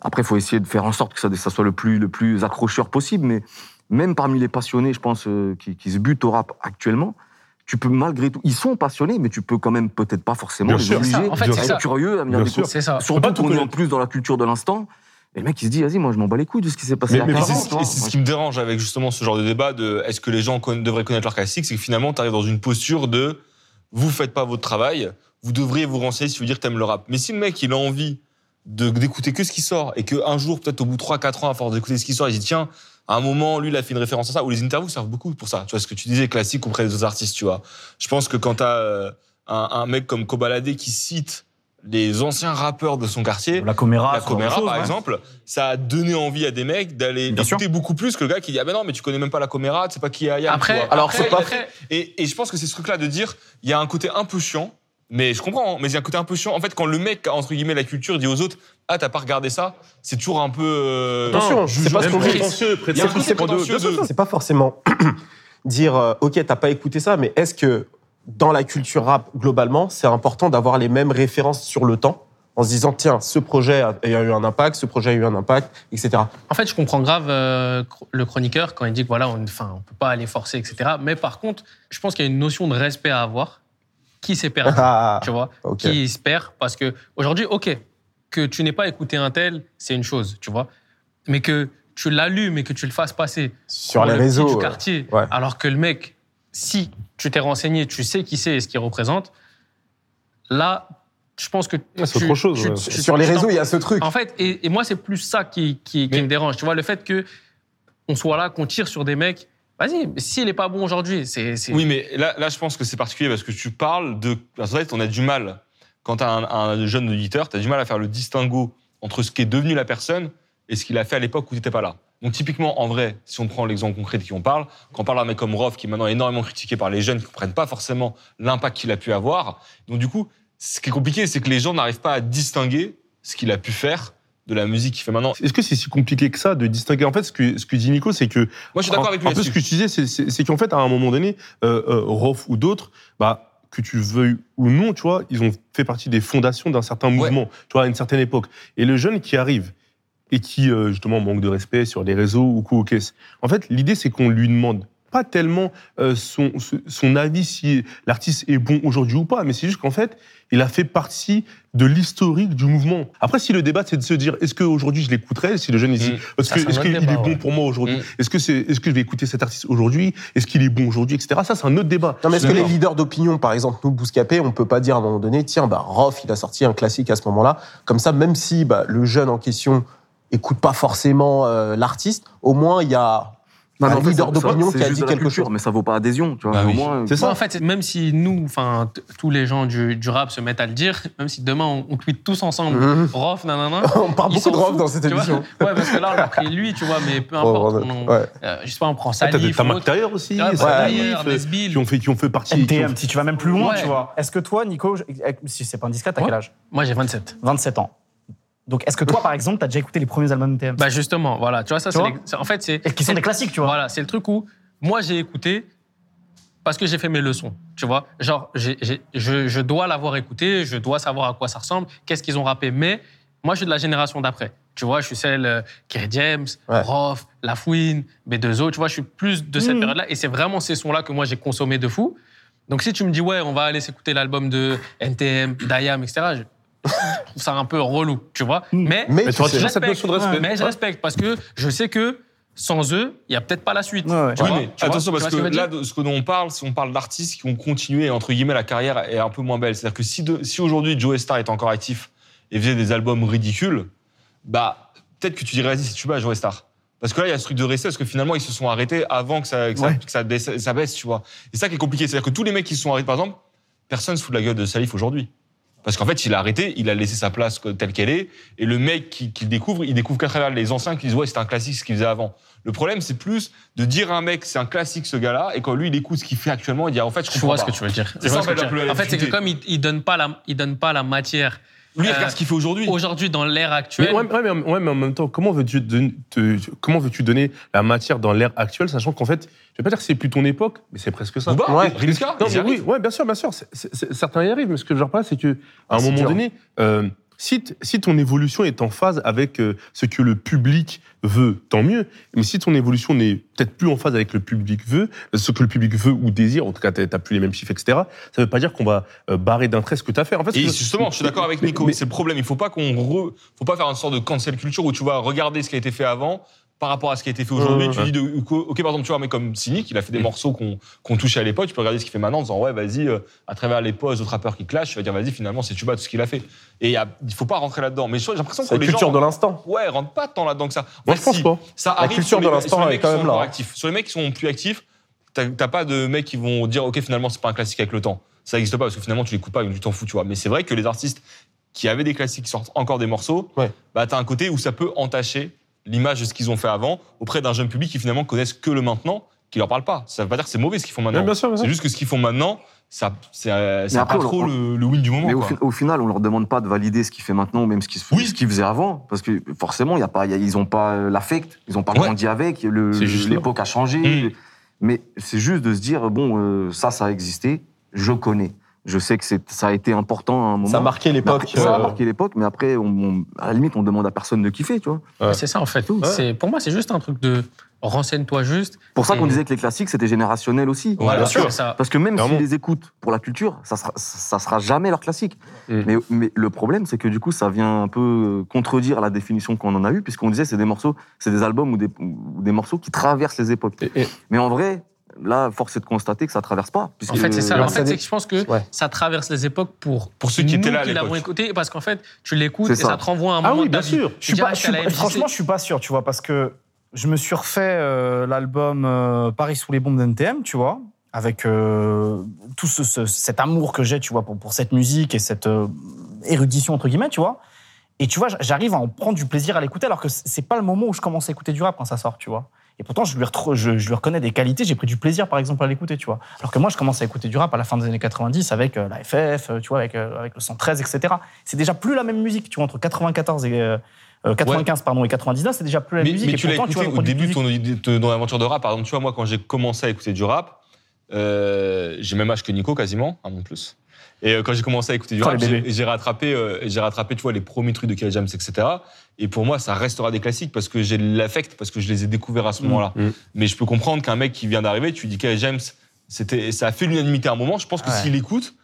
Après, il faut essayer de faire en sorte que ça, ça soit le plus, le plus accrocheur possible. Mais même parmi les passionnés, je pense, euh, qui, qui se butent au rap actuellement, tu peux malgré tout. Ils sont passionnés, mais tu peux quand même peut-être pas forcément Bien les sûr. obliger. En fait, à c'est être ça. curieux, à venir Bien découvrir. sûr. C'est ça. Surtout tout qu'on est en plus dans la culture de l'instant. Et le mec, il se dit, vas-y, moi, je m'en bats les couilles de ce qui s'est passé Mais- il y a mais Et 40 c'est ce, qui me dérange avec justement ce genre de débat de est-ce que les gens devraient connaître leur classique, c'est que finalement, tu arrives dans une posture de vous faites pas votre travail, vous devriez vous renseigner si vous dire que t'aimes le rap. Mais si le mec, il a envie de- d'écouter que ce qui sort et qu'un jour, peut-être au bout de 3-4 ans, à force d'écouter ce qui sort, il dit tiens, à un moment, lui, il a fait une référence à ça, ou les interviews servent beaucoup pour ça. Tu vois, ce que tu disais, classique auprès des autres artistes, tu vois. Je pense que quand t'as euh, un, un mec comme Kobalade qui cite les anciens rappeurs de son quartier, La Coméra, la Coméra, par ouais. exemple, ça a donné envie à des mecs d'aller écouter beaucoup plus que le gars qui dit Ah ben non, mais tu connais même pas la Coméra, tu sais pas qui est Ayam. Après. Alors, après, c'est pas- après, Et, et je pense que c'est ce truc-là de dire il y a un côté un peu chiant, mais je comprends, hein, mais il y a un côté un peu chiant. En fait, quand le mec, entre guillemets, la culture dit aux autres Ah, t'as pas regardé ça, c'est toujours un peu. euh, Attention, c'est pas ce qu'on prétentieux, Il y a un côté prétentieux de- C'est pas forcément dire euh, ok t'as pas écouté ça, mais est-ce que dans la culture rap globalement, c'est important d'avoir les mêmes références sur le temps en se disant tiens ce projet a, a eu un impact, ce projet a eu un impact, etc. En fait, je comprends grave euh, le chroniqueur quand il dit que voilà, on, enfin, on peut pas aller forcer, etc. Mais par contre, je pense qu'il y a une notion de respect à avoir. Qui s'est perdu, Ah, tu vois? Qui se perd? Parce que aujourd'hui, ok, que tu n'aies pas écouté un tel, c'est une chose, tu vois. Mais que tu l'allumes et que tu le fasses passer Sur les le réseaux. du quartier, ouais. alors que le mec, si tu t'es renseigné, tu sais qui c'est et ce qu'il représente, là, je pense que Ah, c'est autre chose, tu- ouais. tu- Sur les tu réseaux, il y a ce truc. en fait, et, et moi, c'est plus ça qui, qui, qui Mais- me dérange. Tu vois, le fait que on soit là, qu'on tire sur des mecs. Vas-y, s'il est pas bon aujourd'hui, c'est. c'est- Oui, mais là, là, je pense que c'est particulier parce que tu parles de. En fait, on a du mal, quand tu as un, un jeune auditeur, tu as du mal à faire le distinguo entre ce qui est devenu la personne et ce qu'il a fait à l'époque où tu n'étais pas là. Donc, typiquement, en vrai, si on prend l'exemple concret de qui on parle, quand on parle d'un mec comme Roth, qui est maintenant énormément critiqué par les jeunes qui ne comprennent pas forcément l'impact qu'il a pu avoir. Donc, du coup, ce qui est compliqué, c'est que les gens n'arrivent pas à distinguer ce qu'il a pu faire de la musique qu'il fait maintenant. Est-ce que c'est si compliqué que ça de distinguer? En fait, ce que, ce que dit Nico, c'est que. Moi, je suis d'accord avec lui Un peu ce que je disais, c'est- qu'en fait, à un moment donné, euh, euh, ou d'autres, bah, que tu veuilles ou non, tu vois, ils ont fait partie des fondations d'un certain mouvement, tu vois, à une certaine époque. Et le jeune qui arrive et qui, euh, justement, manque de respect sur les réseaux ou quoi, en fait, l'idée, c'est qu'on lui demande pas tellement euh, son, ce- son avis si l'artiste est bon aujourd'hui ou pas, mais c'est juste qu'en fait, il a fait partie de l'historique du mouvement. Après, si le débat, c'est de se dire, est-ce qu'aujourd'hui je l'écouterais, si le jeune ici, Mm. est-ce qu'il débat, est bon ouais. pour moi aujourd'hui Mm. Est-ce que, c'est, est-ce que je vais écouter cet artiste aujourd'hui Est-ce qu'il est bon aujourd'hui, etc. Ça, c'est un autre débat. Non, mais est-ce que les leaders d'opinion, par exemple, nous, Bouscapé, on peut pas dire à un moment donné, tiens, bah, Rof, il a sorti un classique à ce moment-là. Comme ça, même si bah, le jeune en question écoute pas forcément euh, l'artiste, au moins, il y a Non, un en fait, leader d'opinion qui a dit quelque culture, chose. Mais ça vaut pas adhésion, tu vois. Bah oui. C'est Ouais, ça. en fait, même si nous, enfin, tous les gens du, du rap se mettent à le dire, même si demain on, on tweet tous ensemble, Mhm. Rof, nanana. On parle beaucoup de Rof dans cette émission. Ouais, parce que là, on a pris lui, tu vois, mais peu importe. ouais. on- Ouais. euh, je sais pas, on prend Ah, T'as. Tailleur aussi, Ouais, Salif, Nesbill. qui ont fait, qui ont fait partie. si tu vas même plus loin, Ouais. tu vois. Est-ce que toi, Nico, si c'est pas indiscret, t'as Ouais. quel âge Moi, j'ai 27. 27 ans. Donc, est-ce que toi, par exemple, t'as déjà écouté les premiers albums NTM Bah, justement, voilà. Tu vois, ça, Tu c'est. vois les- c'est- En fait, c'est. Et qui sont c'est- des classiques, tu vois. Voilà, c'est le truc où moi j'ai écouté parce que j'ai fait mes leçons, tu vois. Genre, j'ai- j'ai- je, je dois l'avoir écouté, je dois savoir à quoi ça ressemble, qu'est-ce qu'ils ont rappé. Mais moi, je suis de la génération d'après. Tu vois, je suis celle euh, Kerry James, Ouais. Rof, Lafouine, B2O. Tu vois, je suis plus de cette Mhm. période-là. Et c'est vraiment ces sons-là que moi j'ai consommé de fou. Donc si tu me dis, ouais, on va aller s'écouter l'album de NTM, Dayam, etc., je je trouve ça un peu relou, tu vois. Mhm. Mais, Mais, Mais tu cette respecte. notion de respect. mais je respecte parce que je sais que sans eux, il n'y a peut-être pas la suite. Ouais, ouais. Tu Oui, vois mais Tu vois attention, Tu parce vois que je là, de ce que dont on parle, si on parle d'artistes qui ont continué, entre guillemets, la carrière est un peu moins belle. C'est-à-dire que si, de- si aujourd'hui Joe Star est encore actif et faisait des albums ridicules, bah, peut-être que tu dirais, vas-y, si tu vas Joe Star. Parce que là, il y a ce truc de rester, parce que finalement, ils se sont arrêtés avant que ça, que ça, Ouais. que ça baisse, ça baisse, tu vois. Et c'est ça qui est compliqué. C'est-à-dire que tous les mecs qui se sont arrêtés, par exemple, personne se fout de la gueule de Salif aujourd'hui. Parce qu'en fait, il a arrêté, il a laissé sa place telle qu'elle est, et le mec qui, qui le découvre, il découvre qu'à travers les anciens qui disent ouais, c'était un classique ce qu'il faisait avant. Le problème, c'est plus de dire à un mec c'est un classique ce gars-là, et quand lui il écoute ce qu'il fait actuellement, il dit ah, en fait je Je comprends vois pas. ce que tu veux dire. C'est Je vois ça, ce que en fait, tu veux la dire. En fait, c'est que comme il, il donne pas la, il donne pas la matière Lui, Euh, regarde ce qu'il fait aujourd'hui. aujourd'hui dans l'ère Mais, actuelle. ouais, ouais, mais, en- ouais, mais en même temps, comment veux-tu don- te- comment veux-tu donner la matière dans l'ère actuelle, sachant qu'en fait, je vais pas dire que c'est plus ton époque, mais c'est presque ça. Booba, Ouais. Rimska, Non, mais oui, ouais, bien sûr, bien sûr. c'est- c'est- c'est- certains y arrivent, mais ce que je veux dire, c'est que à Ah, un moment dur. donné, euh, si, ton évolution est en phase avec euh, ce que le public veut, tant mieux. Mais si ton évolution n'est peut-être plus en phase avec le public veut, ce que le public veut ou désire, en tout cas, t'as t'as plus les mêmes chiffres, etc. Ça veut pas dire qu'on va euh, barrer d'un trait ce que tu as fait. En fait, Et ce que- justement, je suis d'accord avec Nico, mais- c'est le problème. Il faut pas qu'on re- faut pas faire une sorte de cancel culture où tu vas regarder ce qui a été fait avant par rapport à ce qui a été fait aujourd'hui. Tu dis, de, ok, par exemple, tu vois, mais comme Cynic, il a fait des morceaux qu'on touchait à l'époque, tu peux regarder ce qu'il fait maintenant en disant, ouais, vas-y, euh, à travers les pauses d'autres rappeurs qui clashent, tu vas dire, vas-y, finalement, c'est Tuba tout ce qu'il a fait. Et il il faut pas rentrer là-dedans. Mais j'ai l'impression C'est que la les culture gens. de l'instant. Ouais, rentrent pas tant là-dedans que ça. Moi, je pense si, pas. Ça La arrive culture sur les- de l'instant les est mecs quand qui même là, hein. actifs. Sur les mecs qui sont plus actifs, t'as pas de mecs qui vont dire, ok, finalement, c'est pas un classique avec le temps. Ça n'existe pas parce que finalement, tu l'écoutes pas, donc tu t'en fous, tu vois. Mais c'est vrai que les artistes qui avaient des classiques qui sortent encore des morceaux, Ouais. bah, t'as un côté où ça peut entacher l'image de ce qu'ils ont fait avant auprès d'un jeune public qui finalement connaissent que le maintenant, qui leur parle pas. Ça veut pas dire que c'est mauvais ce qu'ils font maintenant. Ouais, bien sûr, bien sûr. C'est juste que ce qu'ils font maintenant, ça, c'est c'est après, pas on- trop on- le, le win du moment. Mais au, quoi. fi- au final, on leur demande pas de valider ce qu'il fait maintenant ou même ce qu'il Oui. ce faisait avant. Parce que forcément, y a pas, y a- ils n'ont pas euh, l'affect, ils n'ont pas Ouais. grandi avec, le- C'est juste l'époque a changé. Mm. Mais c'est juste de se dire, bon, euh, ça, ça a existé, je connais. Je sais que c'est- ça a été important à un moment. Ça a marqué l'époque. après, Ça a euh, marqué l'époque, mais après, on, on- à la limite, on demande à personne de kiffer, tu vois. Ouais. C'est ça en fait. Ouais. C'est pour moi, c'est juste un truc de renseigne-toi juste. Pour ça qu'on disait que les classiques, c'était générationnel aussi. Ouais, bien sûr. Ça. Parce que même s'ils les écoutent pour la culture, ça sera, ça sera jamais leur classique. Mm. Mais, mais le problème, c'est que du coup, ça vient un peu contredire la définition qu'on en a eue, puisqu'on disait c'est des morceaux, c'est des albums ou des, ou des morceaux qui traversent les époques. Et- et- Mais en vrai, là, force est de constater que ça traverse pas. En fait, c'est ça. En fait, c'est que je pense que Ouais. ça traverse les époques pour, Pour ceux qui étaient nous là à qui l'avons l'époque. écouté, parce qu'en fait, tu l'écoutes et ça. ça te renvoie à un Ah moment oui, de ta bien sûr. Je suis pas, je suis pas- franchement, je suis pas sûr, tu vois, parce que je me suis refait euh, l'album euh, Paris sous les bombes d'NTM, tu vois, avec euh, tout ce- ce- cet amour que j'ai, tu vois, pour, pour cette musique et cette euh, érudition, entre guillemets, tu vois. Et tu vois, j'arrive à en prendre du plaisir à l'écouter, alors que c'est pas le moment où je commence à écouter du rap quand ça sort, tu vois. Et pourtant, je lui, retrouve- je, je lui reconnais des qualités, j'ai pris du plaisir, par exemple, à l'écouter, tu vois. Alors que moi, je commence à écouter du rap à la fin des années 90 avec euh, la FF, euh, tu vois, avec, euh, avec le 113, etc. C'est déjà plus la même musique, tu vois, entre 94 et... euh, euh, 95 pardon et 99 c'est déjà plus la Mais, même musique mais et tu l'as écouté vois, au début de ton, ton aventure de rap. Par exemple, tu vois, moi, quand j'ai commencé à écouter du rap, j'ai même âge que Nico quasiment, un an de plus. Et euh, quand j'ai commencé à écouter du rap, j'ai rattrapé, euh, j'ai rattrapé, tu vois, les premiers trucs de Kelly James, etc. Et pour moi, ça restera des classiques parce que j'ai l'affect, parce que je les ai découverts à ce Mm. moment-là. Mm. Mais je peux comprendre qu'un mec qui vient d'arriver, tu lui dis Kelly James, c'était, ça a fait l'unanimité à un moment. Je pense que Ouais. s'il écoute,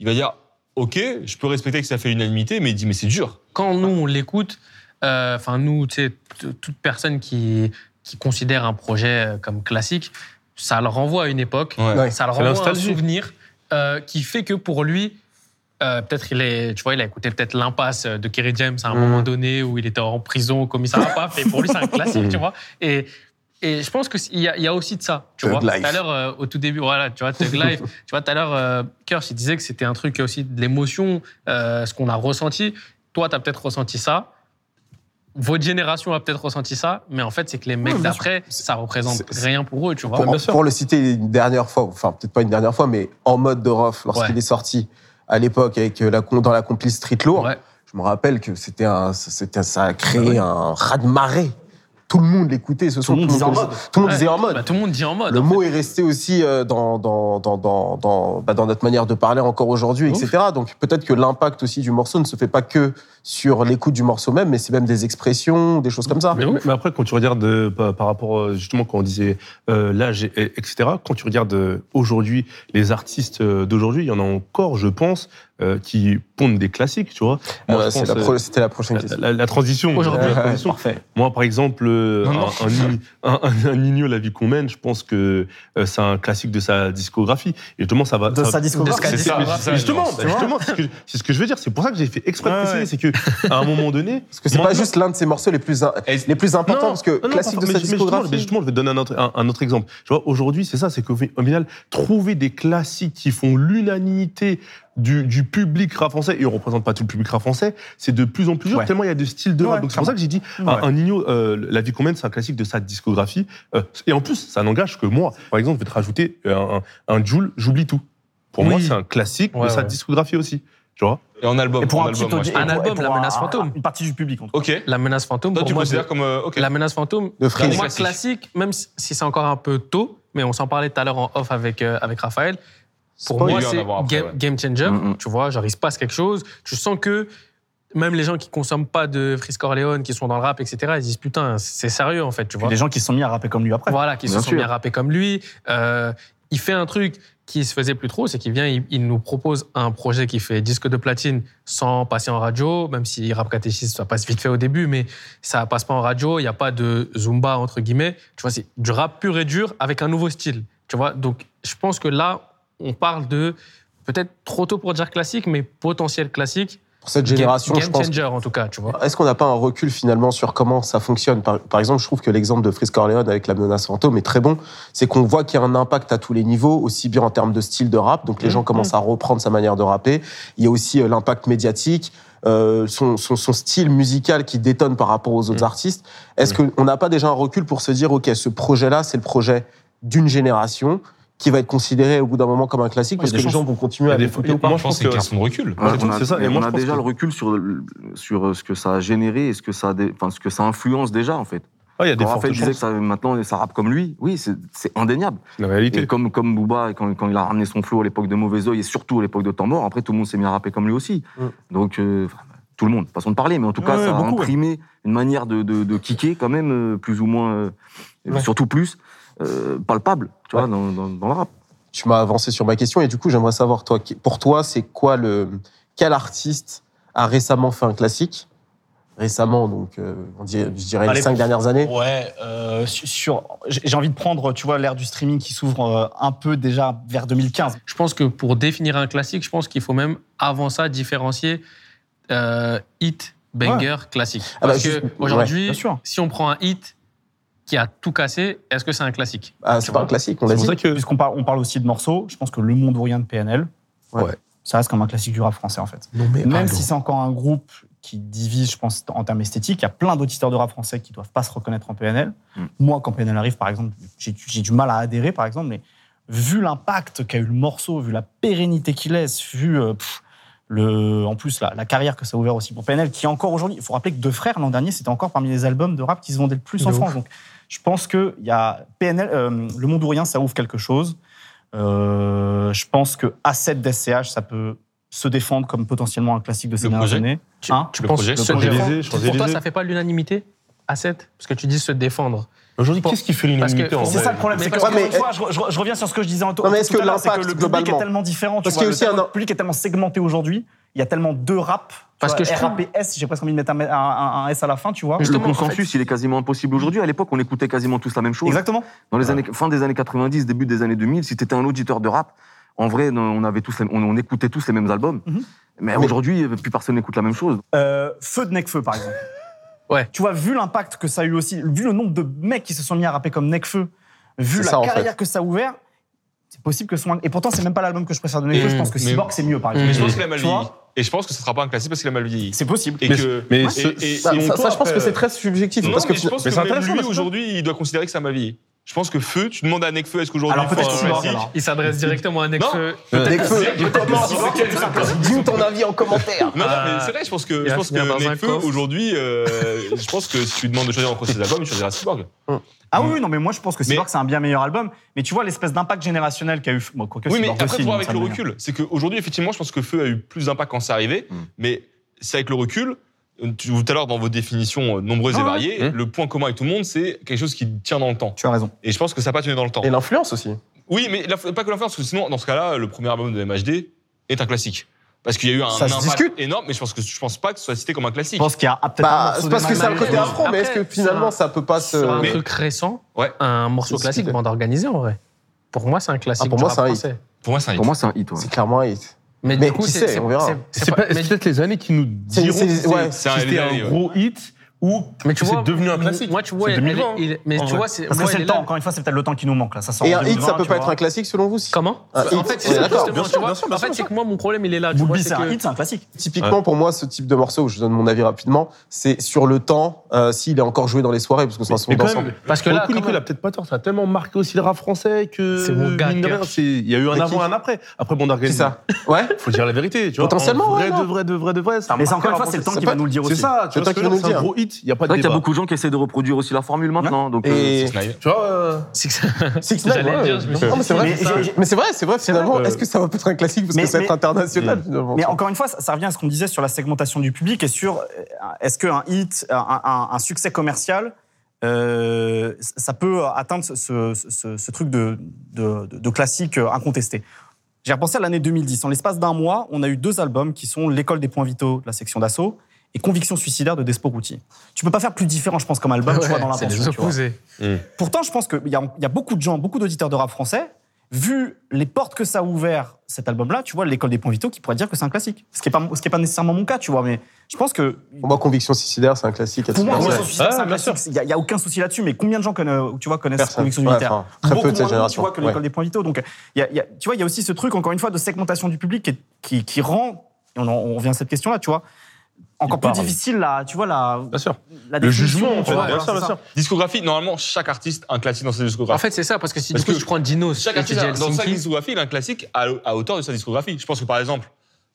il va dire, ok, je peux respecter que ça fait l'unanimité, mais il dit, mais c'est dur. quand nous on l'écoute, euh, enfin nous, tu sais, toute personne qui, qui considère un projet comme classique, ça le renvoie à une époque, Ouais. Ouais. ça le renvoie à un souvenir euh, qui fait que pour lui, euh, peut-être il est, tu vois, il a écouté peut-être l'impasse de Kerry James à un moment donné où il était en prison au commissariat, paf, et pour lui c'est un classique, tu vois. Et et je pense qu'il y, y a aussi de ça. Tu Thug vois, tout à l'heure, euh, au tout début, voilà, tu vois, Thug Life. tu vois, tout à l'heure, Kirsch, il disait que c'était un truc aussi de l'émotion, ce qu'on a ressenti. Toi, tu as peut-être ressenti ça. Votre génération a peut-être ressenti ça, mais en fait, c'est que les mecs d'après, ça représente c'est- rien pour eux, tu vois. Pour, le citer une dernière fois, enfin peut-être pas une dernière fois, mais en mode de Rof, lorsqu'il Ouais. est sorti à l'époque avec euh, la, dans la complice Street Lourd, Ouais. je me rappelle que c'était un, c'était, ça a créé un raz-de-marée. Tout le monde l'écoutait ce soir. le monde disait en mode. Tout le monde disait en mode. Bah, tout le monde dit en mode. Le en mot est resté aussi euh, dans, dans, dans, dans, dans, bah, dans notre manière de parler encore aujourd'hui, Ouf. etc. Donc peut-être que l'impact aussi du morceau ne se fait pas que sur l'écoute du morceau même, mais c'est même des expressions, des choses comme ça. Mais Mais, ouf. mais après, quand tu regardes euh, par, par rapport, euh, justement, quand on disait euh, l'âge, et- et- etc., quand tu regardes aujourd'hui les artistes d'aujourd'hui, il y en a encore, je pense, euh, qui pondent des classiques, tu vois. Moi, Euh, je c'est pense, la euh, pro- C'était la prochaine la, question. la- la transition. Aujourd'hui. la transition. Parfait. Moi, par exemple, Non, non. un, un, un, un- un Nino, la vie qu'on mène, je pense que euh, c'est un classique de sa discographie. Et justement, ça va. De ça- sa discographie. de sa C'est ça, justement, bah, justement, c'est ce, que- c'est ce que je veux dire. C'est pour ça que j'ai fait exprès de Ouais, préciser. ouais. C'est que à un moment donné, Parce que c'est pas juste l'un de ses morceaux les plus, les plus importants, parce que non, classique de mais- sa mais discographie. mais justement, je vais te donner un autre, un, un autre exemple. Tu vois, aujourd'hui, c'est ça, c'est qu'au fi- au final, trouver des classiques qui font l'unanimité du, du public rap français, et on représente pas tout le public rap français, c'est de plus en plus dur, Ouais. tellement il y a de styles de Ouais, rap. Donc c'est pour ça que j'ai dit, Ouais. un, un Nino, euh, La vie qu'on mène, c'est un classique de sa discographie. Euh, et en plus, ça n'engage que moi. Par exemple, je vais te rajouter euh, un, un Joule, J'oublie tout. Pour moi, c'est un classique Ouais, de sa ouais. discographie aussi. Tu vois Et en album. Et pour en un album. Un et pour La un- Menace Fantôme. Une partie du public, en tout cas. Ok. La menace fantôme, Toi, pour tu moi, considères comme. euh, ok. La menace fantôme, De pour Freeze. moi, Classique. même si c'est encore un peu tôt, mais on s'en parlait tout à l'heure en off avec, euh, avec Raphaël. Pour moi, c'est après, game, ouais. game changer. Mhm. Tu vois, genre, il se passe quelque chose. Tu sens que même les gens qui consomment pas de Frisk Corleone, qui sont dans le rap, etc., ils disent putain, c'est sérieux en fait, tu Puis vois. les gens qui se sont mis à rapper comme lui après. Voilà, qui se Bien sont sûr. bien rappés comme lui. Euh, il fait un truc qui se faisait plus trop, c'est qu'il vient, il, nous propose un projet qui fait disque de platine sans passer en radio, même si rap catéchisme, ça passe vite fait au début, mais ça passe pas en radio, il n'y a pas de zumba, entre guillemets. Tu vois, c'est du rap pur et dur avec un nouveau style. Tu vois, donc je pense que là, on parle de peut-être trop tôt pour dire classique, mais potentiel classique. Pour cette génération, game, je pense. changer en tout cas, tu vois. Est-ce qu'on n'a pas un recul finalement sur comment ça fonctionne par, par exemple, je trouve que l'exemple de Frisk Corleone avec la menace fantôme est très bon. C'est qu'on voit qu'il y a un impact à tous les niveaux, aussi bien en termes de style de rap, donc les gens commencent à reprendre sa manière de rapper. Il y a aussi euh, l'impact médiatique, euh, son, son, son style musical qui détonne par rapport aux autres Mm. artistes. Est-ce qu'on n'a pas déjà un recul pour se dire, OK, ce projet-là, c'est le projet d'une génération qui va être considéré au bout d'un moment comme un classique Ouais, parce que a les gens- vont continuer a à des- l'écouter ou pas moi, Je pense que c'est de recul. On a, a déjà que- le recul sur, sur euh, ce que ça a généré et ce que ça, a dé- enfin, ce que ça influence déjà, en fait. Ah, il y a des Raphaël disait que ça, maintenant, ça rappe comme lui, oui, c'est indéniable. La réalité. Et comme, comme Booba, quand, quand il a ramené son flow à l'époque de Mauvais Oeil et surtout à l'époque de Temps Mort, après, tout le monde s'est mis à rapper comme lui aussi. Mm. Donc, euh, tout le monde, façon de parler, mais en tout cas, Ouais, ça a beaucoup, ouais. imprimé une manière de, de, de kicker, quand même, euh, plus ou moins, euh, surtout plus, euh, palpable, tu vois, dans, dans, dans le rap. tu m'as avancé sur ma question et du coup j'aimerais savoir toi pour toi c'est quoi le quel artiste a récemment fait un classique? Récemment donc euh, on dirait, je dirais Allez, les cinq dernières années Ouais, euh, sur, j'ai envie de prendre, tu vois, l'ère du streaming qui s'ouvre euh, un peu déjà vers 2015. Je pense que pour définir un classique, je pense qu'il faut même avant ça différencier euh, hit, banger, classique. Ah bah, Parce juste- que ouais, aujourd'hui, bien sûr. si on prend un hit, qui a tout cassé, est-ce que c'est un classique Ah, c'est pas un classique, on l'a C'est pour dit. ça que. Puisqu'on parle, on parle aussi de morceaux, je pense que Le Monde ou Rien de PNL, Ouais. ça reste comme un classique du rap français en fait. Non, mais Même si c'est encore un groupe qui divise, je pense, en termes esthétiques, il y a plein d'auditeurs de rap français qui doivent pas se reconnaître en PNL. Mm. Moi, quand PNL arrive, par exemple, j'ai du mal à adhérer, par exemple, mais vu l'impact qu'a eu le morceau, vu la pérennité qu'il laisse, vu euh, pff, le, en plus la, la carrière que ça a ouvert aussi pour PNL, qui est encore aujourd'hui, il faut rappeler que Deux Frères, l'an dernier, c'était encore parmi les albums de rap qui se vendaient le plus De en ouf. France. Donc, je pense que il y a PNL, euh, Le Monde ou Rien, ça ouvre quelque chose. Euh, je pense que A7 d'SCH, ça peut se défendre comme potentiellement un classique de ces dernières années. Tu, Hein tu Le penses projet, se défendre. Pour toi, ça fait pas l'unanimité à 7 Parce que tu dis se défendre. Aujourd'hui, qu'est-ce qui fait que- l'unanimité c'est ça le problème. Mais C'est que, que- fois, je, je- je reviens sur ce que je disais en Non, mais est-ce tout que à l'heure, c'est l'impact, le public est tellement différent. tu Parce vois, qu'il y a le aussi un- public est tellement segmenté aujourd'hui. Il y a tellement de rap. tu Parce vois, que je trouve- RAPS, j'ai presque envie de mettre un, un- un- un S à la fin, tu vois. Le Justement, en consensus, fait- il est quasiment impossible aujourd'hui. À l'époque, on écoutait quasiment tous la même chose. Exactement. Dans les années, fin des années 90, début des années 2000, si tu étais un auditeur de rap, en vrai, on, avait tous les- on, on écoutait tous les mêmes albums. Mhm. Mais aujourd'hui, plus personne n'écoute la même chose. Euh, Feu de Necfeu, par exemple. Ouais. Tu vois, vu l'impact que ça a eu aussi, vu le nombre de mecs qui se sont mis à rapper comme Necfeu, vu C'est la ça, en carrière fait. que ça a ouvert, c'est possible que ce soit. un- Et pourtant, c'est même pas l'album que je préfère de Necfeu. Je pense que mais- Cyborg, c'est mieux, par exemple. Mais je pense Mhm. qu'il Et je pense que ce sera pas un classique parce qu'il a mal vieilli. C'est possible. Et Mais, que. mais et- ce- et- Ça, et- ça- ça, je pense que c'est très subjectif. Non, parce que mais je pense mais que même lui, aujourd'hui, il doit considérer que ça a mal vieilli. Je pense que Feu, tu demandes à Nekfeu, est-ce qu'aujourd'hui Alors il faut peut-être un Cyborg, classique alors. Il s'adresse directement à Necfeu. Necfeu, Dis-nous ton avis en commentaire. Non, non, mais c'est vrai, je pense que, Il je va pense finir dans que un Nekfeu, coffre. aujourd'hui, euh, je pense que si tu lui demandes de choisir entre ses albums, il choisira Cyborg. Ah oui, non, mais moi je pense que Mais- Cyborg c'est un bien meilleur album. Mais tu vois l'espèce d'impact générationnel qu'a eu. Quoique Oui, mais Cyborg après, aussi, faut voir donc avec ça le me- recul. C'est qu'aujourd'hui, effectivement, je pense que Feu a eu plus d'impact quand c'est arrivé, Mm. mais c'est avec le recul. Tu- Tout à l'heure, dans vos définitions euh, nombreuses Ah et ouais. variées, Mm. le point commun avec tout le monde, c'est quelque chose qui tient dans le temps. Tu as raison. Et je pense que ça n'a pas tenu dans le temps. Et l'influence aussi. Oui, mais pas que l'influence, parce que sinon, dans ce cas-là, le premier album de MHD est un classique. Parce qu'il y a eu un Ça se impact discute. énorme, mais je pense que je pense pas que ce soit cité comme un Je classique. pense qu'il y a ah, peut-être un Bah, morceau de parce que c'est un Mike côté afro, mais est-ce que finalement sur ça peut pas un se. Mais- truc récent, Ouais. un morceau classique, bande organisée en vrai. Pour moi, c'est un classique. Ah, pour moi, un. Pour moi, c'est un hit. Pour moi, c'est un hit. C'est clairement un hit. Mais, Mais du coup, qui c'est sait, c'est- on verra. c'est- C'est peut-être les années qui nous diront c'est- si ouais. C'était un gros hit ou mais tu vois, c'est devenu un classique. Moi, tu vois, C'est elle- 2020. il- mais tu vrai. vois, c'est Parce que moi, c'est elle le là. temps, encore une fois, c'est peut-être le temps qui nous manque là. Ça sort Et un hit, 2020, ça peut pas être un classique selon vous si Comment Un En hit, fait, c'est ça, sûr, En fait, c'est que moi, mon problème, il est là. Tu vois, Booby, c'est c'est un hit, c'est un classique. Typiquement, pour moi, ce type de morceau, je donne mon avis rapidement, c'est sur le temps, euh, s'il est encore joué dans les soirées, parce que c'est un son Mais quand d'ensemble. même, Parce que là, le coup, quand Nico, même- il a peut-être pas tort. Ça a tellement marqué aussi le rap français que. C'est mon gars, c'est- Il y a eu un avant et un après. Après, bon, organisé. ça Ouais Faut dire la vérité, tu vois. Potentiellement, En vrai, de vrai, de vrai, de vrai. ça a Mais c'est encore une fois, c'est le temps qui va nous le dire C'est aussi. ça, tu C'est vois toi ce qui que je veux vas dire, nous c'est le gros hit. Il y a pas C'est de vrai qu'il y a beaucoup de gens qui essaient de reproduire aussi la formule maintenant. Donc, Et. Tu vois, euh, Six Nine, ouais. dire, Non, mais c'est vrai. mais c'est vrai, c'est vrai finalement. Est-ce que ça va pas être un classique parce mais- que ça va être international finalement Mais encore une fois, ça, ça revient à ce qu'on disait sur la segmentation du public et sur euh, est-ce qu'un hit, un, un- un succès commercial, euh, ça peut atteindre ce, ce- ce- ce truc de, de, de classique euh, incontesté. J'ai repensé à l'année 2010. En l'espace d'un mois, on a eu deux albums qui sont L'école des points vitaux de la section d'assaut et Conviction suicidaire de Despo Routy. Tu peux pas faire plus différent, je pense, comme album, tu vois, dans c'est l'intention. tu vois. opposés. Pourtant, je pense qu'il y, a- il y a beaucoup de gens, beaucoup d'auditeurs de rap français, vu les portes que ça a ouvert cet album-là, tu vois, l'école des points vitaux, qui pourraient dire que c'est un classique. Ce qui n'est pas, ce qui est pas nécessairement mon cas, tu vois, mais je pense que. Pour moi, Conviction suicidaire, c'est un classique. Pour moi, Ouais. Conviction suicidaire, c'est un classique. Il n'y a, il y a aucun souci là-dessus, mais combien de gens connaissent, tu vois, connaissent Personne. Conviction Ouais, enfin, très Beaucoup peu de cette génération. Tu vois, que Ouais. l'école des points vitaux. Donc, il y a- il y a- tu vois, il y a aussi ce truc, encore une fois, de segmentation du public qui, qui, qui rend, et on, en- on revient à cette question-là, tu vois, encore plus parle. difficile, la, tu vois, la, Bien sûr. la Le jugement, tu en fait. vois, Bien voilà, sûr, c'est bien ça. sûr. Discographie, normalement, chaque artiste a un classique dans sa En discographie. fait, c'est ça, parce que si Parce du coup, que je prends Dinos chaque artiste, a- dans sa discographie, il a un classique à, à hauteur de sa discographie. Je pense que par exemple,